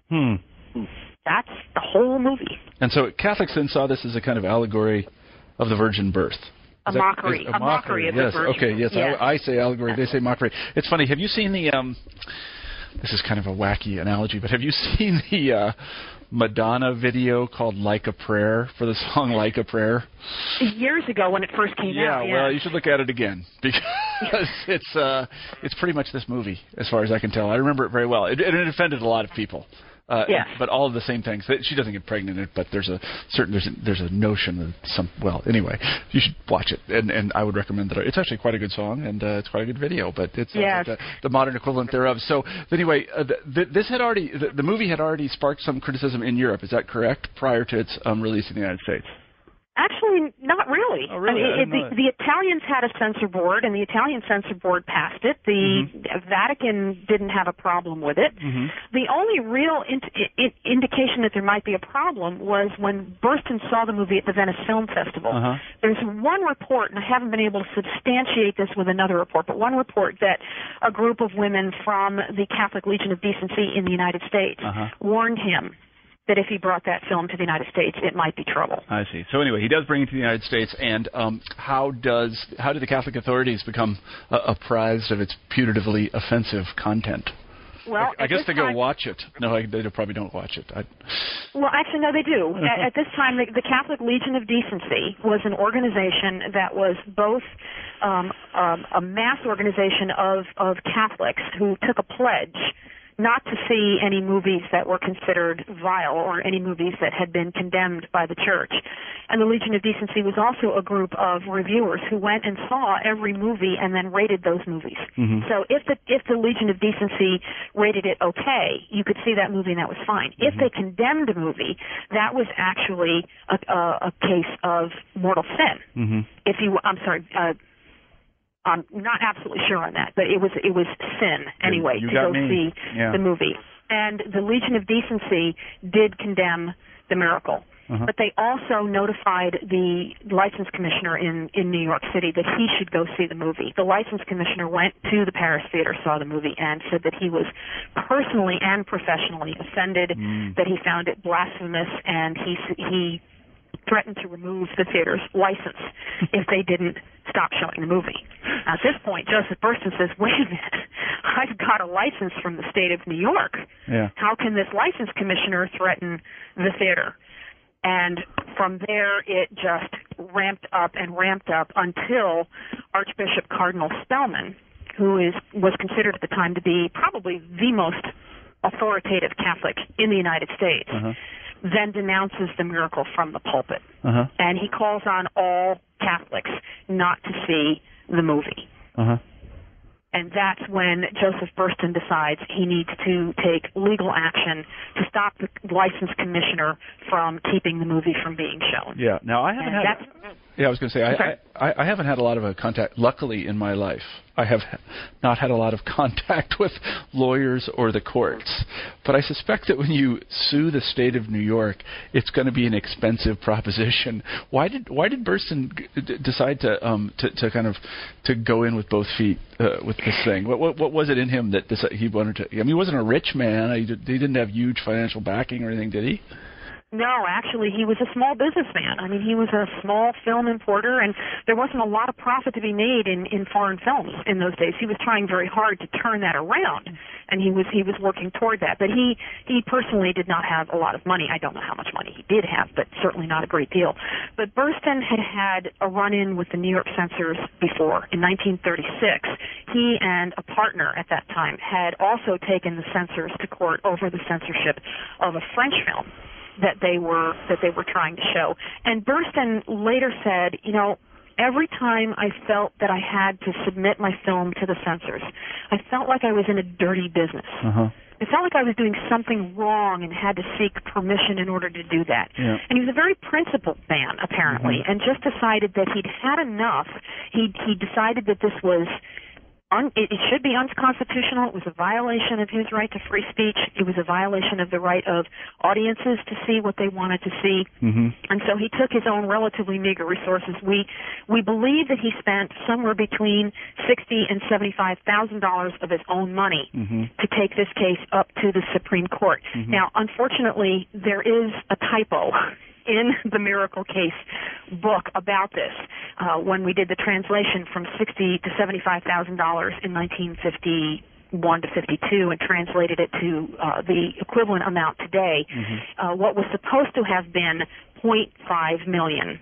Hmm. That's the whole movie. And so Catholics then saw this as a kind of allegory of the virgin birth. A Is that- mockery. is- A mockery of the yes. Okay. Yes. Yes. I, I say allegory. They say mockery. It's funny. Have you seen the? um This is kind of a wacky analogy, but have you seen the uh Madonna video called "Like a Prayer" for the song "Like a Prayer"? Years ago when it first came Yeah, out. Yeah, well, you should look at it again because it's uh, it's pretty much this movie as far as I can tell. I remember it very well. It, it offended a lot of people. Uh, Yes. But all of the same things. She doesn't get pregnant but there's a certain there's a, there's a notion of some. Well, anyway, you should watch it, and and I would recommend that. It's actually quite a good song, and uh, it's quite a good video. But it's uh, Yes. the, the modern equivalent thereof. So anyway, uh, the, the, this had already the, the movie had already sparked some criticism in Europe. Is that correct? Prior to its um, release in the United States. Actually, not really. Oh, really? I I mean, didn't it, the, the Italians had a censor board, and the Italian censor board passed it. The Mm-hmm. Vatican didn't have a problem with it. Mhm. The only real in, in, indication that there might be a problem was when Burstyn saw the movie at the Venice Film Festival. Uh-huh. There's one report, and I haven't been able to substantiate this with another report, but one report that a group of women from the Catholic Legion of Decency in the United States Uh-huh. warned him that if he brought that film to the United States, it might be trouble. I see. So anyway, he does bring it to the United States, and um, how does how do the Catholic authorities become uh, apprised of its putatively offensive content? Well, I at guess they go time- watch it. No, I, they probably don't watch it. I, Well, actually, no, they do. at, at this time, the, the Catholic Legion of Decency was an organization that was both um, um, a mass organization of, of Catholics who took a pledge not to see any movies that were considered vile or any movies that had been condemned by the church. And the Legion of Decency was also a group of reviewers who went and saw every movie and then rated those movies. So if the if the Legion of Decency rated it okay, you could see that movie and that was fine. If they condemned a movie, that was actually a, a, a case of mortal sin. mm-hmm. If you, I'm sorry. Uh, I'm not absolutely sure on that, but it was it was sin anyway you to go me. see Yeah. the movie. And the Legion of Decency did condemn the miracle. Uh-huh. But they also notified the license commissioner in, in New York City that he should go see the movie. The license commissioner went to the Paris Theater, saw the movie, and said that he was personally and professionally offended, Mm. that he found it blasphemous, and he he threatened to remove the theater's license if they didn't stop showing the movie. At this point, Joseph Burstyn says, "Wait a minute, I've got a license from the state of New York. Yeah. How can this license commissioner threaten the theater?" And from there, it just ramped up and ramped up until Archbishop Cardinal Spellman, who is was considered at the time to be probably the most authoritative Catholic in the United States, Uh-huh. Then denounces the miracle from the pulpit. Uh-huh. And he calls on all Catholics not to see the movie. Uh-huh. And that's when Joseph Burstyn decides he needs to take legal action to stop the license commissioner from keeping the movie from being shown. Yeah. Now I haven't And had. Yeah, I was going to say I, I I haven't had a lot of a contact. Luckily, in my life, I have not had a lot of contact with lawyers or the courts. But I suspect that when you sue the state of New York, it's going to be an expensive proposition. Why did Why did d- decide to um to, to kind of to go in with both feet uh, with this thing? What, what what was it in him that deci- he wanted to? I mean, he wasn't a rich man. He, did, he didn't have huge financial backing or anything, did he? No, actually, he was a small businessman. I mean, he was a small film importer, and there wasn't a lot of profit to be made in in foreign films in those days. He was trying very hard to turn that around, and he was he was working toward that. But he he personally did not have a lot of money. I don't know how much money he did have, but certainly not a great deal. But Burstyn had had a run-in with the New York censors before in 1936. He and a partner at that time had also taken the censors to court over the censorship of a French film that they were that they were trying to show. And Burstyn later said, you know, every time I felt that I had to submit my film to the censors, I felt like I was in a dirty business Uh huh. It felt like I was doing something wrong and had to seek permission in order to do that. Yeah. And he was a very principled man, apparently, and just decided that he'd had enough. He he decided that this was un, it, should be unconstitutional. It was a violation of his right to free speech. It was a violation of the right of audiences to see what they wanted to see. Mm-hmm. And so he took his own relatively meager resources. We we believe that he spent somewhere between sixty and seventy five thousand dollars of his own money Mm-hmm. to take this case up to the Supreme Court. Now, unfortunately, there is a typo in the Miracle Case book about this. Uh, when we did the translation from sixty to seventy-five thousand dollars in nineteen fifty one to 52 and translated it to uh, the equivalent amount today. Uh, what was supposed to have been 0.5 million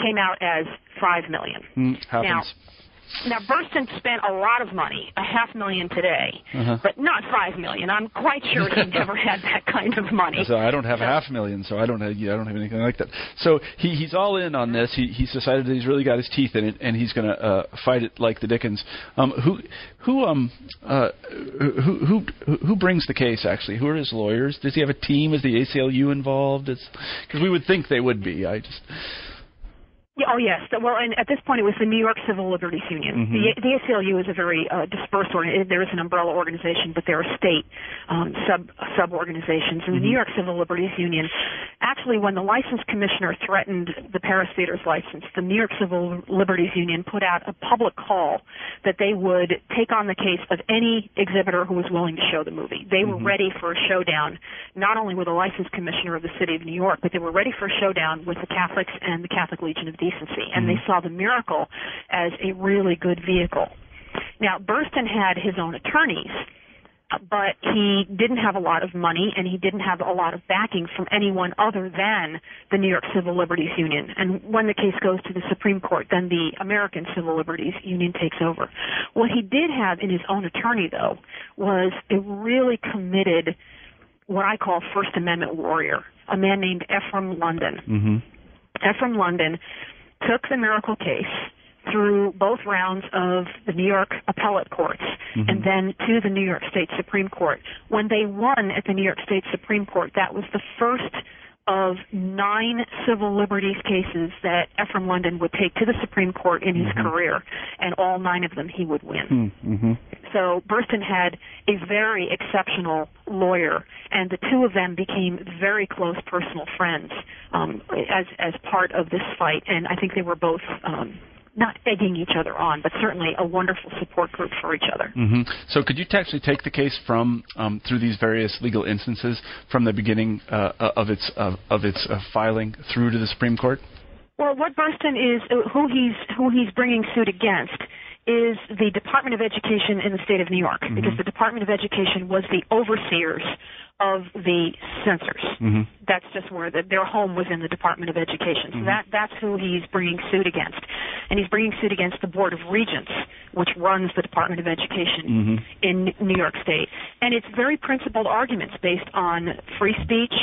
came out as 5 million. Mm, happens. Now, Burstyn spent a lot of money, a half million today, Uh-huh. but not five million. I'm quite sure he never had that kind of money. So I don't have half million, so I don't have yeah, I don't have anything like that. So he he's all in on this. He he's decided that he's really got his teeth in it, and he's going to uh, fight it like the Dickens. Um, who who um uh, who who who brings the case actually? Who are his lawyers? Does he have a team? Is the ACLU involved? Because we would think they would be. I just Yeah, oh yes. Well, and at this point, it was the New York Civil Liberties Union. The, the ACLU is a very uh, dispersed organization. There is an umbrella organization, but there are state um, sub sub organizations. And the New York Civil Liberties Union, actually, when the license commissioner threatened the Paris Theater's license, the New York Civil Liberties Union put out a public call that they would take on the case of any exhibitor who was willing to show the movie. They were ready for a showdown, not only with the license commissioner of the city of New York, but they were ready for a showdown with the Catholics and the Catholic Legion of Decency. And they saw the miracle as a really good vehicle. Now, Burstyn had his own attorneys, but he didn't have a lot of money and he didn't have a lot of backing from anyone other than the New York Civil Liberties Union. And when the case goes to the Supreme Court, then the American Civil Liberties Union takes over. What he did have in his own attorney, though, was a really committed, what I call First Amendment warrior, a man named Ephraim London. mm-hmm. Ephraim London took the miracle case through both rounds of the New York appellate courts mm-hmm. and then to the New York State Supreme Court. When they won at the New York State Supreme Court, that was the first of nine civil liberties cases that Ephraim London would take to the Supreme Court in his career, and all nine of them he would win. Mm-hmm. So Burstyn had a very exceptional lawyer, and the two of them became very close personal friends um, as as part of this fight. And I think they were both um, not egging each other on, but certainly a wonderful support group for each other. hmm So could you actually take the case from um, through these various legal instances from the beginning uh, of its of, of its uh, filing through to the Supreme Court? Well, what Burstyn is, uh, who he's who he's bringing suit against, is the Department of Education in the state of New York, because the Department of Education was the overseers of the censors. Mm-hmm. That's just where the, their home was in the Department of Education. So that that's who he's bringing suit against, and he's bringing suit against the Board of Regents, which runs the Department of Education in New York State. And it's very principled arguments based on free speech,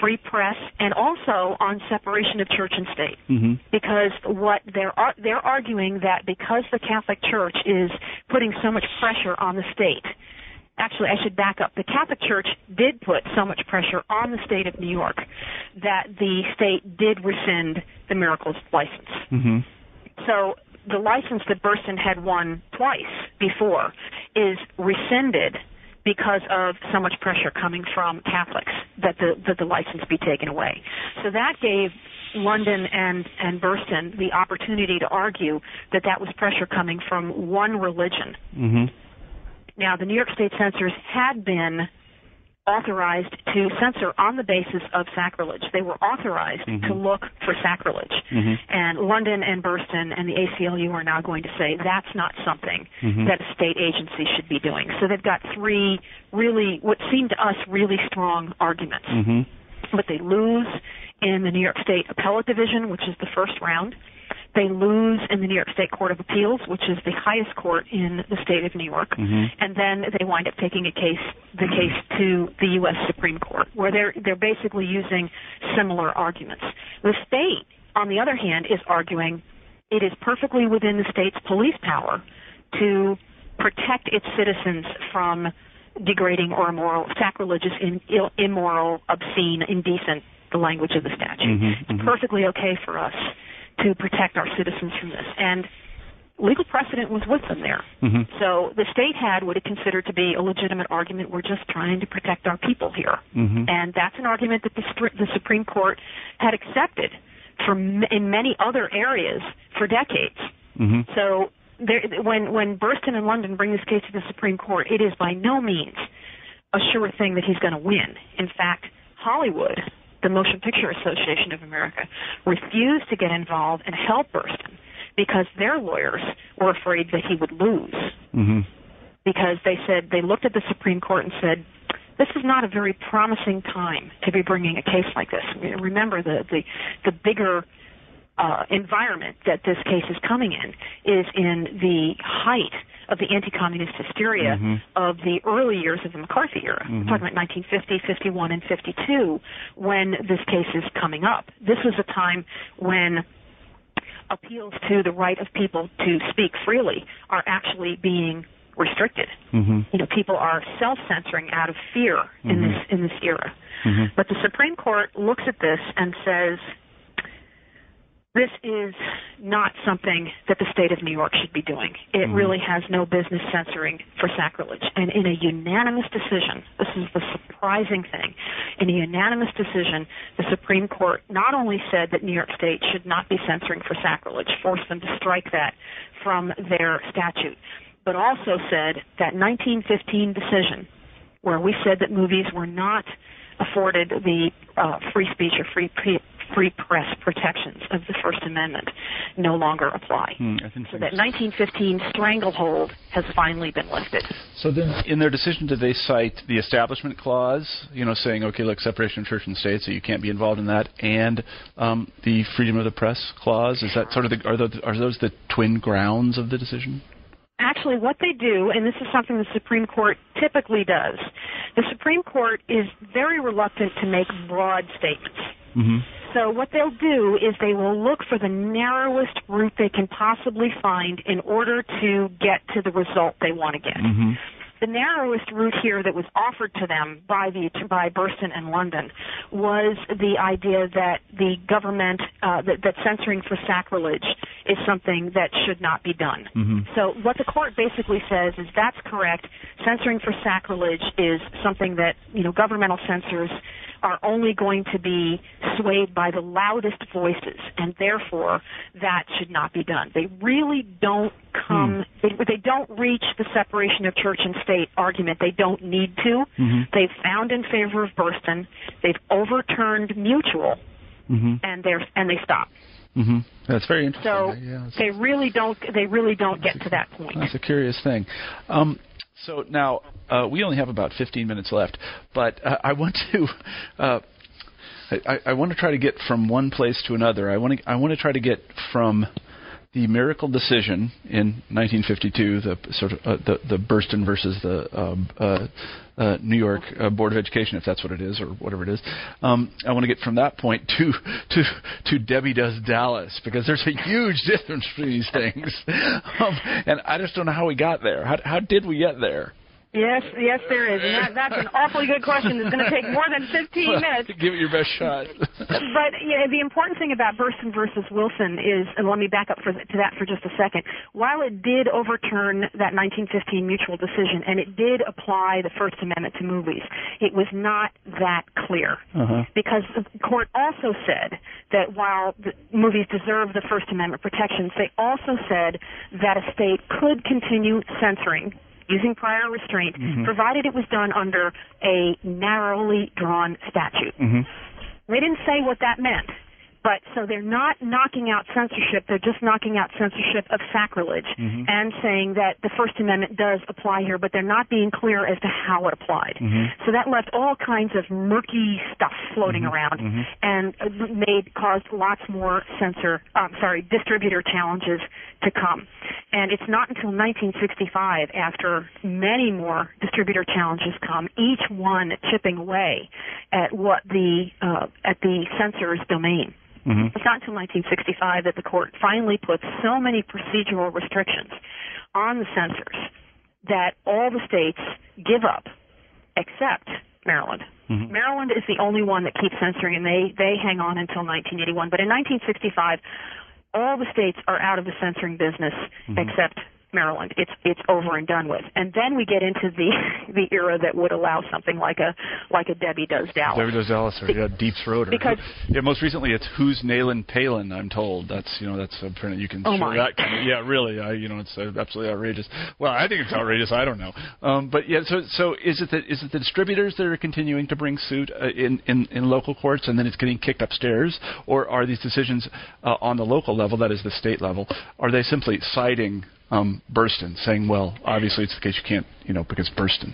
free press, and also on separation of church and state. Mm-hmm. Because what they're they're arguing that because the Catholic Church is putting so much pressure on the state. Actually, I should back up. The Catholic Church did put so much pressure on the state of New York that the state did rescind the Miracles license. Mm-hmm. So the license that Burstyn had won twice before is rescinded because of so much pressure coming from Catholics that the that the license be taken away. So that gave London and and Burstyn the opportunity to argue that that was pressure coming from one religion. Mm-hmm. Now, the New York State censors had been authorized to censor on the basis of sacrilege. They were authorized to mm-hmm. look for sacrilege. Mm-hmm. And London and Burstyn and the ACLU are now going to say that's not something mm-hmm. that a state agency should be doing. So they've got three really, what seem to us really strong arguments. Mm-hmm. But they lose in the New York State Appellate Division, which is the first round. They lose in the New York State Court of Appeals, which is the highest court in the state of New York, and then they wind up taking a case, the case to the U.S. Supreme Court, where they're they're basically using similar arguments. The state, on the other hand, is arguing it is perfectly within the state's police power to protect its citizens from degrading or immoral, sacrilegious, in, Ill, immoral, obscene, indecent, the language of the statute. Mm-hmm, it's mm-hmm. perfectly okay for us to protect our citizens from this. And legal precedent was with them there. Mm-hmm. So the state had what it considered to be a legitimate argument. We're just trying to protect our people here. Mm-hmm. And that's an argument that the, the Supreme Court had accepted from in many other areas for decades. Mm-hmm. So there, when when Burstyn and London bring this case to the Supreme Court, it is by no means a sure thing that he's going to win. In fact, Hollywood, the Motion Picture Association of America, refused to get involved and help Burstyn because their lawyers were afraid that he would lose. Mm-hmm. Because they said they looked at the Supreme Court and said, this is not a very promising time to be bringing a case like this. Remember, the the, the bigger uh, environment that this case is coming in is in the height of the anti-communist hysteria mm-hmm. of the early years of the McCarthy era. Mm-hmm. Talking about 1950, 51, and 52 when this case is coming up. This was a time when appeals to the right of people to speak freely are actually being restricted. Mm-hmm. You know, people are self-censoring out of fear mm-hmm. in this in this era. Mm-hmm. But the Supreme Court looks at this and says this is not something that the state of New York should be doing. It Mhm. really has no business censoring for sacrilege. And in a unanimous decision, this is the surprising thing, in a unanimous decision, the Supreme Court not only said that New York State should not be censoring for sacrilege, forced them to strike that from their statute, but also said that 1915 decision, where we said that movies were not afforded the uh, free speech or free free press protections of the First Amendment no longer apply. Hmm, so that 1915 stranglehold has finally been lifted. So then, in their decision, did they cite the Establishment Clause? You know, saying, okay, look, separation of church and state, so you can't be involved in that, and um, the Freedom of the Press Clause. Is that sort of the are those, are those the twin grounds of the decision? Actually, what they do, and this is something the Supreme Court typically does, the Supreme Court is very reluctant to make broad statements. Mm-hmm. So what they'll do is they will look for the narrowest route they can possibly find in order to get to the result they want to get. Mm-hmm. The narrowest route here that was offered to them by the by Burstyn and London was the idea that the government uh, that, that censoring for sacrilege is something that should not be done. Mm-hmm. So what the court basically says is that's correct. Censoring for sacrilege is something that you know governmental censors are only going to be swayed by the loudest voices, and therefore that should not be done. They really don't come, Hmm. they, they don't reach the separation of church and state argument. They don't need to. Mm-hmm. They've found in favor of Burstyn. They've overturned Mutual, Mm-hmm. and they're and they stop. Mm-hmm. That's very interesting. So yeah, they really don't. They really don't get to that point. That's a curious thing. Um, so now uh, we only have about 15 minutes left, but uh, I want to. Uh, I, I want to try to get from one place to another. I want to. I want to try to get from the miracle decision in 1952, the sort of uh, the the Burstyn versus the um, uh, uh, New York uh, Board of Education, if that's what it is or whatever it is. Um, I want to get from that point to to to Debbie Does Dallas because there's a huge difference between these things, um, and I just don't know how we got there. How how did we get there? Yes, yes, there is, and that, that's an awfully good question. That's going to take more than 15 minutes. Give it your best shot. but you know, the important thing about Burstyn versus Wilson is, and let me back up for, to that for just a second. While it did overturn that 1915 mutual decision, and it did apply the First Amendment to movies, it was not that clear. Uh-huh. Because the court also said that while the movies deserve the First Amendment protections, they also said that a state could continue censoring using prior restraint, Mhm. provided it was done under a narrowly drawn statute. hmm They didn't say what that meant. But so they're not knocking out censorship, they're just knocking out censorship of sacrilege Mhm. and saying that the First Amendment does apply here, but they're not being clear as to how it applied. Mhm. So that left all kinds of murky stuff floating Mhm. around Mhm. and uh, made caused lots more censor um, sorry, distributor challenges to come. And it's not until 1965 after many more distributor challenges come, each one chipping away at what the uh, at the censor's domain. Hmm It's not until 1965 that the court finally put so many procedural restrictions on the censors that all the states give up except Maryland. Mhm. Maryland is the only one that keeps censoring, and they they hang on until 1981. But in 1965, all the states are out of the censoring business except Maryland. It's it's over and done with. And then we get into the the era that would allow something like a like a Debbie Does Dallas. Debbie Does Dallas or yeah, Deep Throat. Or, Because- yeah, most recently it's Who's Nailin' Paylin. I'm told that's you know that's a print you can Oh, my. that kind of, yeah really I, you know it's uh, absolutely outrageous. Well, I think it's outrageous. I don't know. Um, but yeah, so so is it the is it the distributors that are continuing to bring suit uh, in, in in local courts and then it's getting kicked upstairs, or are these decisions uh, on the local level, that is the state level, are they simply citing um, Burstyn, saying, well, obviously it's the case you can't you know because Burstyn.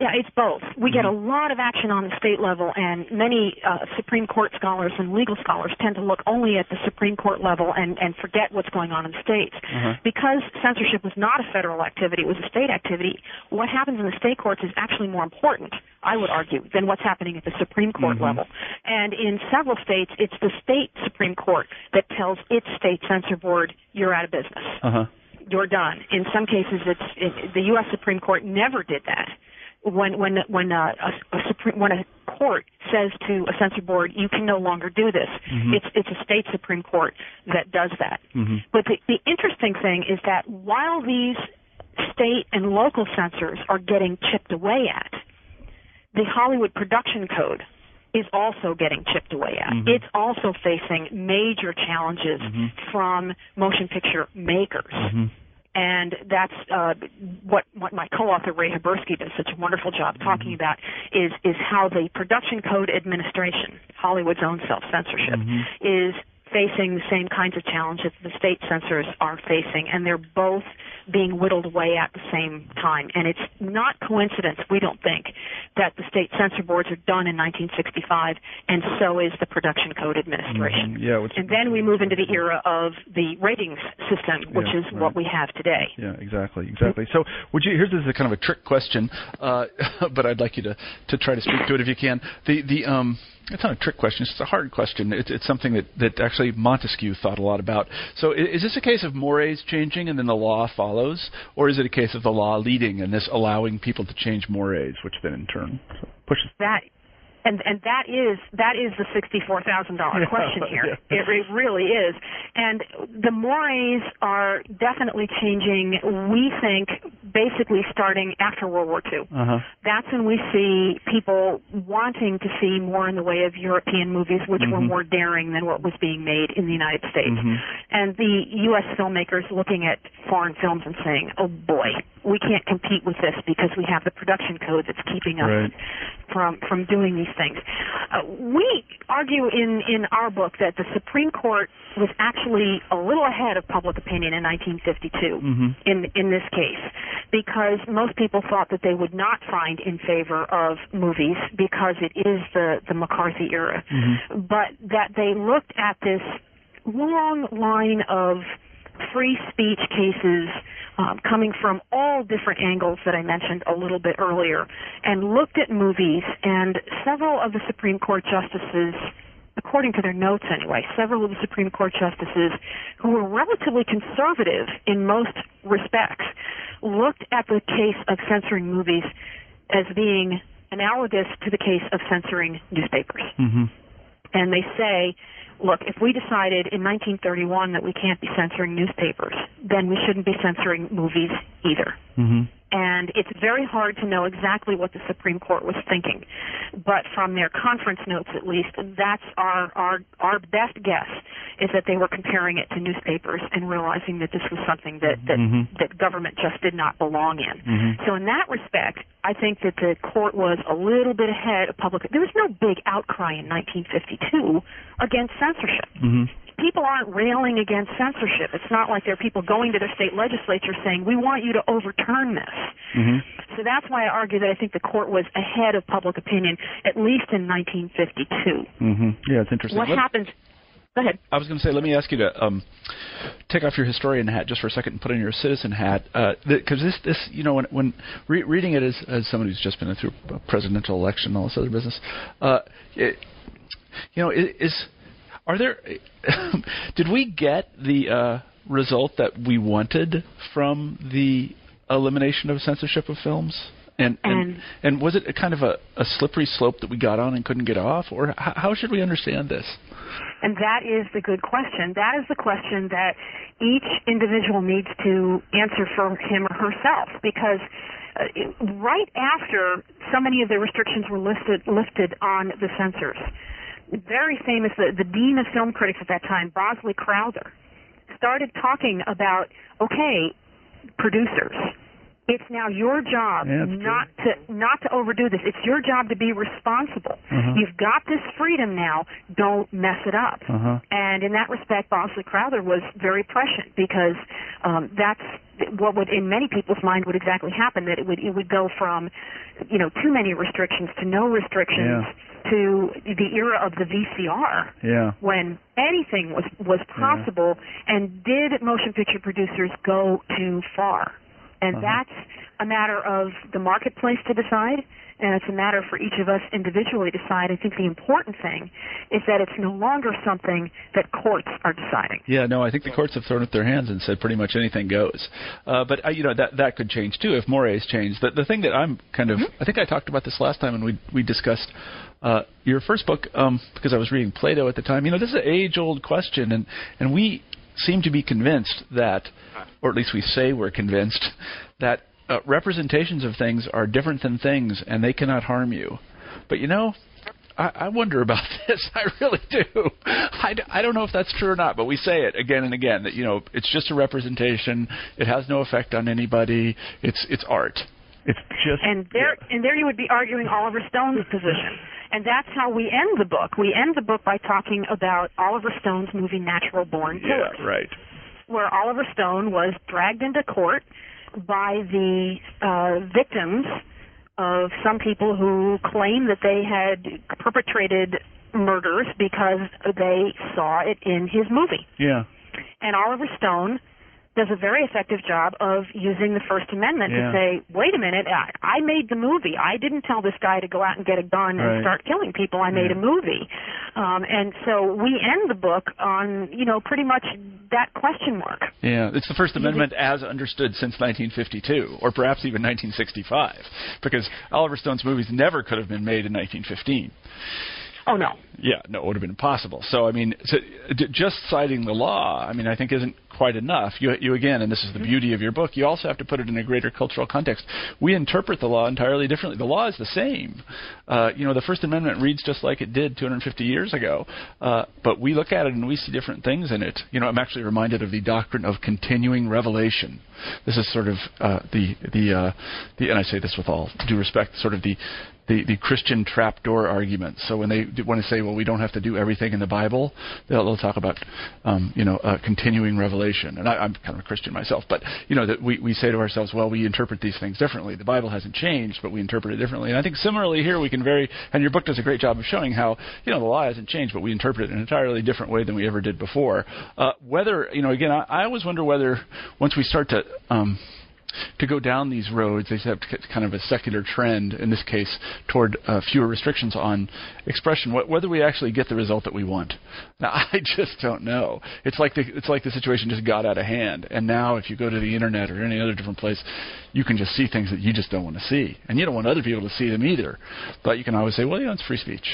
Yeah, it's both. We get a Mm-hmm. lot of action on the state level, and many uh, Supreme Court scholars and legal scholars tend to look only at the Supreme Court level and, and forget what's going on in the states. Uh-huh. Because censorship was not a federal activity, it was a state activity, what happens in the state courts is actually more important, I would argue, than what's happening at the Supreme Court Mhm. level. And in several states, it's the state Supreme Court that tells its state censor board, you're out of business Uh huh. You're done. In some cases, it's it, the U.S. Supreme Court never did that. When when when uh, a, a supreme when a court says to a censor board, you can no longer do this, Mhm. it's it's a state Supreme Court that does that. hmm But the, the interesting thing is that while these state and local censors are getting chipped away at, the Hollywood Production Code is also getting chipped away at. Mhm. It's also facing major challenges Mhm. from motion picture makers. hmm And that's uh, what what my co-author Ray Haberski does such a wonderful job talking about is is how the Production Code Administration, Hollywood's own self-censorship, Mhm. is facing the same kinds of challenges the state censors are facing, and they're both being whittled away at the same time. And it's not coincidence, we don't think, that the state censor boards are done in 1965, and so is the Production Code Administration. Mhm. Yeah. And then we move into the era of the ratings system, which Yeah, is right. what we have today. Yeah, exactly, exactly. So, would you? Here's this is a kind of a trick question, uh, but I'd like you to, to try to speak to it if you can. The the um, it's not a trick question; it's a hard question. It's it's something that that actually Montesquieu thought a lot about. So, i- is this a case of mores changing and then the law follows, or is it a case of the law leading and this allowing people to change mores, which then in turn pushes? That and and that is that is the sixty-four thousand dollar question here. yeah. It, it really is. And the mores are definitely changing. We think basically starting after World War II. Uh huh. That's when we see people wanting to see more in the way of European movies, which were Mhm. more daring than what was being made in the United States. Mhm. And the U.S. filmmakers looking at foreign films and saying, "Oh boy, we can't compete with this because we have the production code that's keeping us Right. from from doing these things." Uh, we argue in in our book that the Supreme Court was actually a little ahead of public opinion in 1952 Mhm. in in this case because most people thought that they would not find in favor of movies because it is the the McCarthy era Mhm. but that they looked at this long line of free speech cases um, coming from all different angles that I mentioned a little bit earlier, and looked at movies, and several of the Supreme Court justices, according to their notes anyway, several of the Supreme Court justices who were relatively conservative in most respects, looked at the case of censoring movies as being analogous to the case of censoring newspapers Mhm. and they say, look, if we decided in 1931 that we can't be censoring newspapers, then we shouldn't be censoring movies either. Mhm. And it's very hard to know exactly what the Supreme Court was thinking. But from their conference notes at least, that's our, our, our best guess is that they were comparing it to newspapers and realizing that this was something that, that, Mhm. that government just did not belong in. Mhm. So in that respect, I think that the court was a little bit ahead of public. There was no big outcry in 1952 against censorship. Mhm. People aren't railing against censorship. It's not like there are people going to their state legislature saying, "We want you to overturn this." Mhm. So that's why I argue that I think the court was ahead of public opinion, at least in 1952. Mm-hmm. Yeah, it's interesting. What Let- happens? Go ahead. I was going to say, let me ask you to um, take off your historian hat just for a second and put on your citizen hat, because this, this, you know, when, when re- reading it as, as someone who's just been through a presidential election and all this other business, uh, it, you know, i- is are there? did we get the uh, result that we wanted from the elimination of censorship of films? And, and and was it a kind of a, a slippery slope that we got on and couldn't get off, or how, how should we understand this? And that is the good question. That is the question that each individual needs to answer for him or herself, because uh, right after so many of the restrictions were listed lifted on the censors, very famous, the, the dean of film critics at that time, Bosley Crowther, started talking about, okay, producers, it's now your job yeah, not to not to overdo this. It's your job to be responsible. Uh-huh. You've got this freedom now. Don't mess it up. Uh-huh. And in that respect, Bosley Crowther was very prescient because um, that's what would, in many people's mind, would exactly happen. That it would it would go from, you know, too many restrictions to no restrictions. Yeah. To the era of the VCR, Yeah. when anything was was possible, and did motion picture producers go too far? And Uh-huh. that's a matter of the marketplace to decide, and it's a matter for each of us individually to decide. I think the important thing is that it's no longer something that courts are deciding. Yeah, no, I think the courts have thrown up their hands and said pretty much anything goes. Uh, but uh, you know that that could change too if mores change. The the thing that I'm kind of I think I talked about this last time when we we discussed uh, your first book um, because I was reading Plato at the time. You know, this is an age old question, and and we seem to be convinced that, or at least we say we're convinced that uh, representations of things are different than things, and they cannot harm you. But you know, I, I wonder about this. I really do. I, d- I don't know if that's true or not, but we say it again and again that you know it's just a representation. It has no effect on anybody. It's it's art. It's just And there, and there you would be arguing Oliver Stone's position. And that's how we end the book. We end the book by talking about Oliver Stone's movie Natural Born Killers. yeah right. where Oliver Stone was dragged into court by the uh, victims of some people who claim that they had perpetrated murders because they saw it in his movie. Yeah. And Oliver Stone does a very effective job of using the First Amendment Yeah. to say, wait a minute, I, I made the movie. I didn't tell this guy to go out and get a gun Right. and start killing people. I made Yeah. a movie. Um, and so we end the book on, you know, pretty much that question mark. Yeah, it's the First Amendment as understood since 1952, or perhaps even 1965, because Oliver Stone's movies never could have been made in 1915. Oh, no. Yeah, no, it would have been impossible. So, I mean, so, d- just citing the law, I mean, I think isn't quite enough. You, you again, and this is the beauty of your book. You also have to put it in a greater cultural context. We interpret the law entirely differently. The law is the same. Uh, you know, the First Amendment reads just like it did 250 years ago, uh, but we look at it and we see different things in it. You know, I'm actually reminded of the doctrine of continuing revelation. This is sort of uh, the the uh, the, and I say this with all due respect, sort of the the, the Christian trapdoor argument. So when they want to say, well, we don't have to do everything in the Bible, they'll, they'll talk about, um, you know, uh, continuing revelation. And I, I'm kind of a Christian myself, but you know that we, we say to ourselves, well, we interpret these things differently. The Bible hasn't changed, but we interpret it differently. And I think similarly here we can very, and your book does a great job of showing how, you know, the law hasn't changed, but we interpret it in an entirely different way than we ever did before. Uh, whether, you know, again, I, I always wonder whether once we start to um, to go down these roads, they have kind of a secular trend, in this case, toward uh, fewer restrictions on expression. Wh- whether we actually get the result that we want, now I just don't know. It's like the it's like the situation just got out of hand, and now if you go to the internet or any other different place, you can just see things that you just don't want to see, and you don't want other people to see them either. But you can always say, well, you know, it's free speech.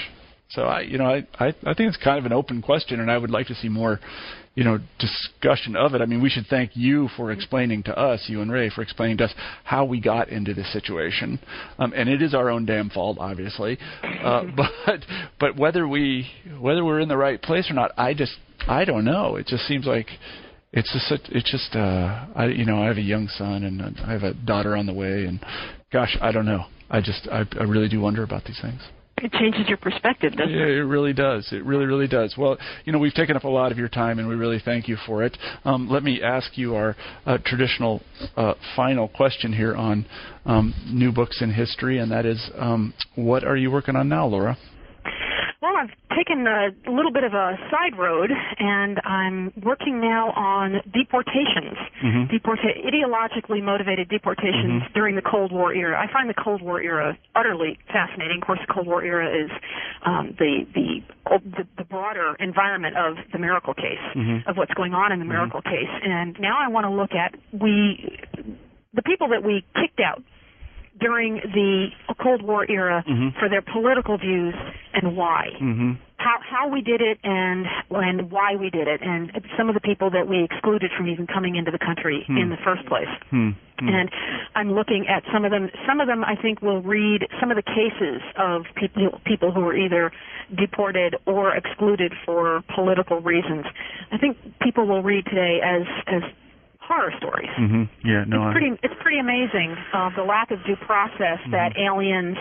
So I, you know, I, I, I think it's kind of an open question, and I would like to see more, you know, discussion of it. I mean, we should thank you for explaining to us, you and Ray, for explaining to us how we got into this situation, um, and it is our own damn fault, obviously. Uh, but but whether we whether we're in the right place or not, I just I don't know. It just seems like it's just it's just uh I you know I have a young son and I have a daughter on the way and gosh I don't know I just I, I really do wonder about these things. It changes your perspective, doesn't Yeah, it? it really does. It really, really does. Well, you know, we've taken up a lot of your time, and we really thank you for it. Um, let me ask you our uh, traditional uh, final question here on um, new books in history, and that is, um, what are you working on now, Laura? Well, I've taken a little bit of a side road, and I'm working now on deportations, Mhm. deporta- ideologically motivated deportations Mhm. during the Cold War era. I find the Cold War era utterly fascinating. Of course, the Cold War era is um, the, the the the broader environment of the Miracle Case, Mhm. of what's going on in the Miracle Case, and now I want to look at we the people that we kicked out during the Cold War era Mhm. for their political views and why. Mm-hmm. How how we did it and and why we did it, and some of the people that we excluded from even coming into the country Hmm. in the first place. Hmm. Hmm. And I'm looking at some of them. Some of them, I think, will read some of the cases of people people who were either deported or excluded for political reasons. I think people will read today as as horror stories. Mm-hmm. Yeah. No. It's pretty. It's pretty amazing uh, the lack of due process that Mm-hmm. aliens,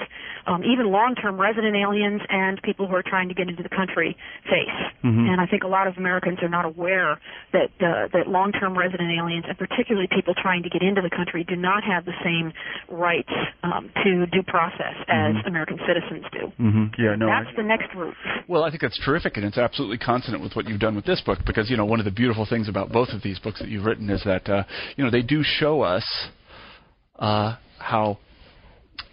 um, even long-term resident aliens, and people who are trying to get into the country face. Mhm. And I think a lot of Americans are not aware that uh, that long-term resident aliens, and particularly people trying to get into the country, do not have the same rights um, to due process as Mhm. American citizens do. Mm-hmm. Yeah. No. I- That's the next route. Well, I think that's terrific, and it's absolutely consonant with what you've done with this book. Because you know, one of the beautiful things about both of these books that you've written is that uh, you know they do show us uh, how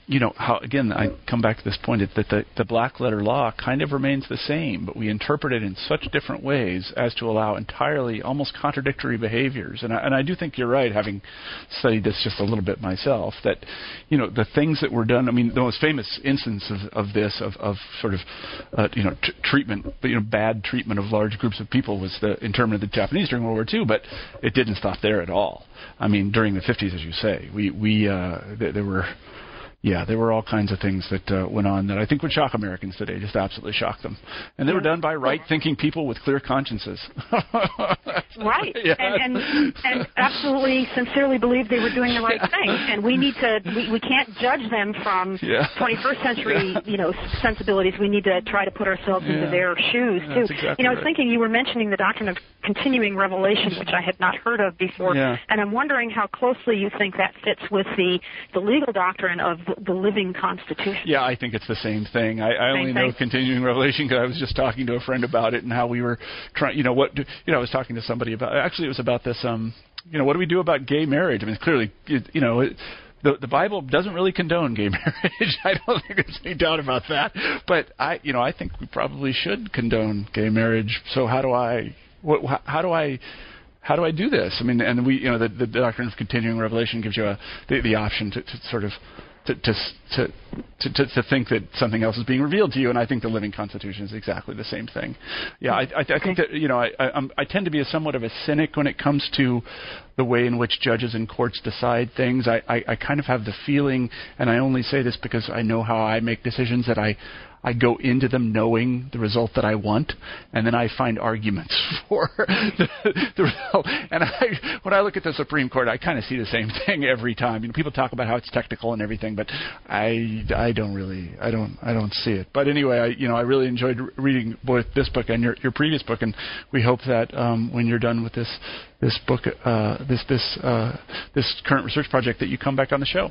you know how again I come back to this point that the, the black letter law kind of remains the same, but we interpret it in such different ways as to allow entirely almost contradictory behaviors. And I, and I do think you're right, having studied this just a little bit myself, that you know the things that were done. I mean, the most famous instance of, of this of, of sort of uh, you know t- treatment, you know bad treatment of large groups of people was the internment of the Japanese during World War II. But it didn't stop there at all. I mean, during the 50s, as you say, we we uh, th- there were yeah, there were all kinds of things that uh, went on that I think would shock Americans today, just absolutely shock them. And they were done by right-thinking people with clear consciences. Right, Yeah. and, and and absolutely sincerely believed they were doing the right thing, and we need to we, we can't judge them from Yeah. 21st century you know sensibilities. We need to try to put ourselves Yeah. into their shoes too. Exactly you know, I was right. thinking you were mentioning the doctrine of continuing revelation, which I had not heard of before, Yeah. and I'm wondering how closely you think that fits with the the legal doctrine of the, living Constitution. Yeah, I think it's the same thing. I, I Same only know thing? continuing revelation because I was just talking to a friend about it and how we were trying. You know what? You know, I was talking to somebody about. Actually, it was about this. Um, you know, what do we do about gay marriage? I mean, clearly, it, you know. It, the, the Bible doesn't really condone gay marriage. I don't think there's any doubt about that. But I, you know, I think we probably should condone gay marriage. So how do I, what, how do I, how do I do this? I mean, and we, you know, the, the doctrine of continuing revelation gives you a, the, the option to, to sort of to, to to to to think that something else is being revealed to you, and I think the living Constitution is exactly the same thing. Yeah, I, I, I think that you know I I, I tend to be a somewhat of a cynic when it comes to the way in which judges and courts decide things. I, I I kind of have the feeling, and I only say this because I know how I make decisions that I I go into them knowing the result that I want, and then I find arguments for the, the result. And I, when I look at the Supreme Court, I kind of see the same thing every time. You know, people talk about how it's technical and everything, but I, I don't really, I don't, I don't see it. But anyway, I, you know, I really enjoyed reading both this book and your, your previous book, and we hope that um, when you're done with this, this book, uh, this, this, uh, this current research project, that you come back on the show.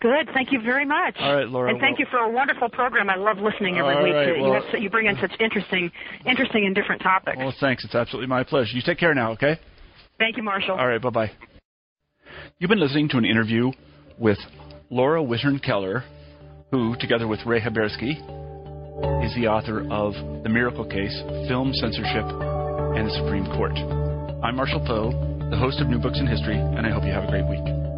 Good. Thank you very much. All right, Laura, And thank well- you for a wonderful program. I love listening every week. right, to, you, well- have, you bring in such interesting, interesting and different topics. Well, thanks. It's absolutely my pleasure. You take care now, okay? Thank you, Marshall. All right, bye bye. You've been listening to an interview with Laura Wittern Keller, who, together with Ray Haberski, is the author of The Miracle Case Film Censorship and the Supreme Court. I'm Marshall Poe, the host of New Books in History, and I hope you have a great week.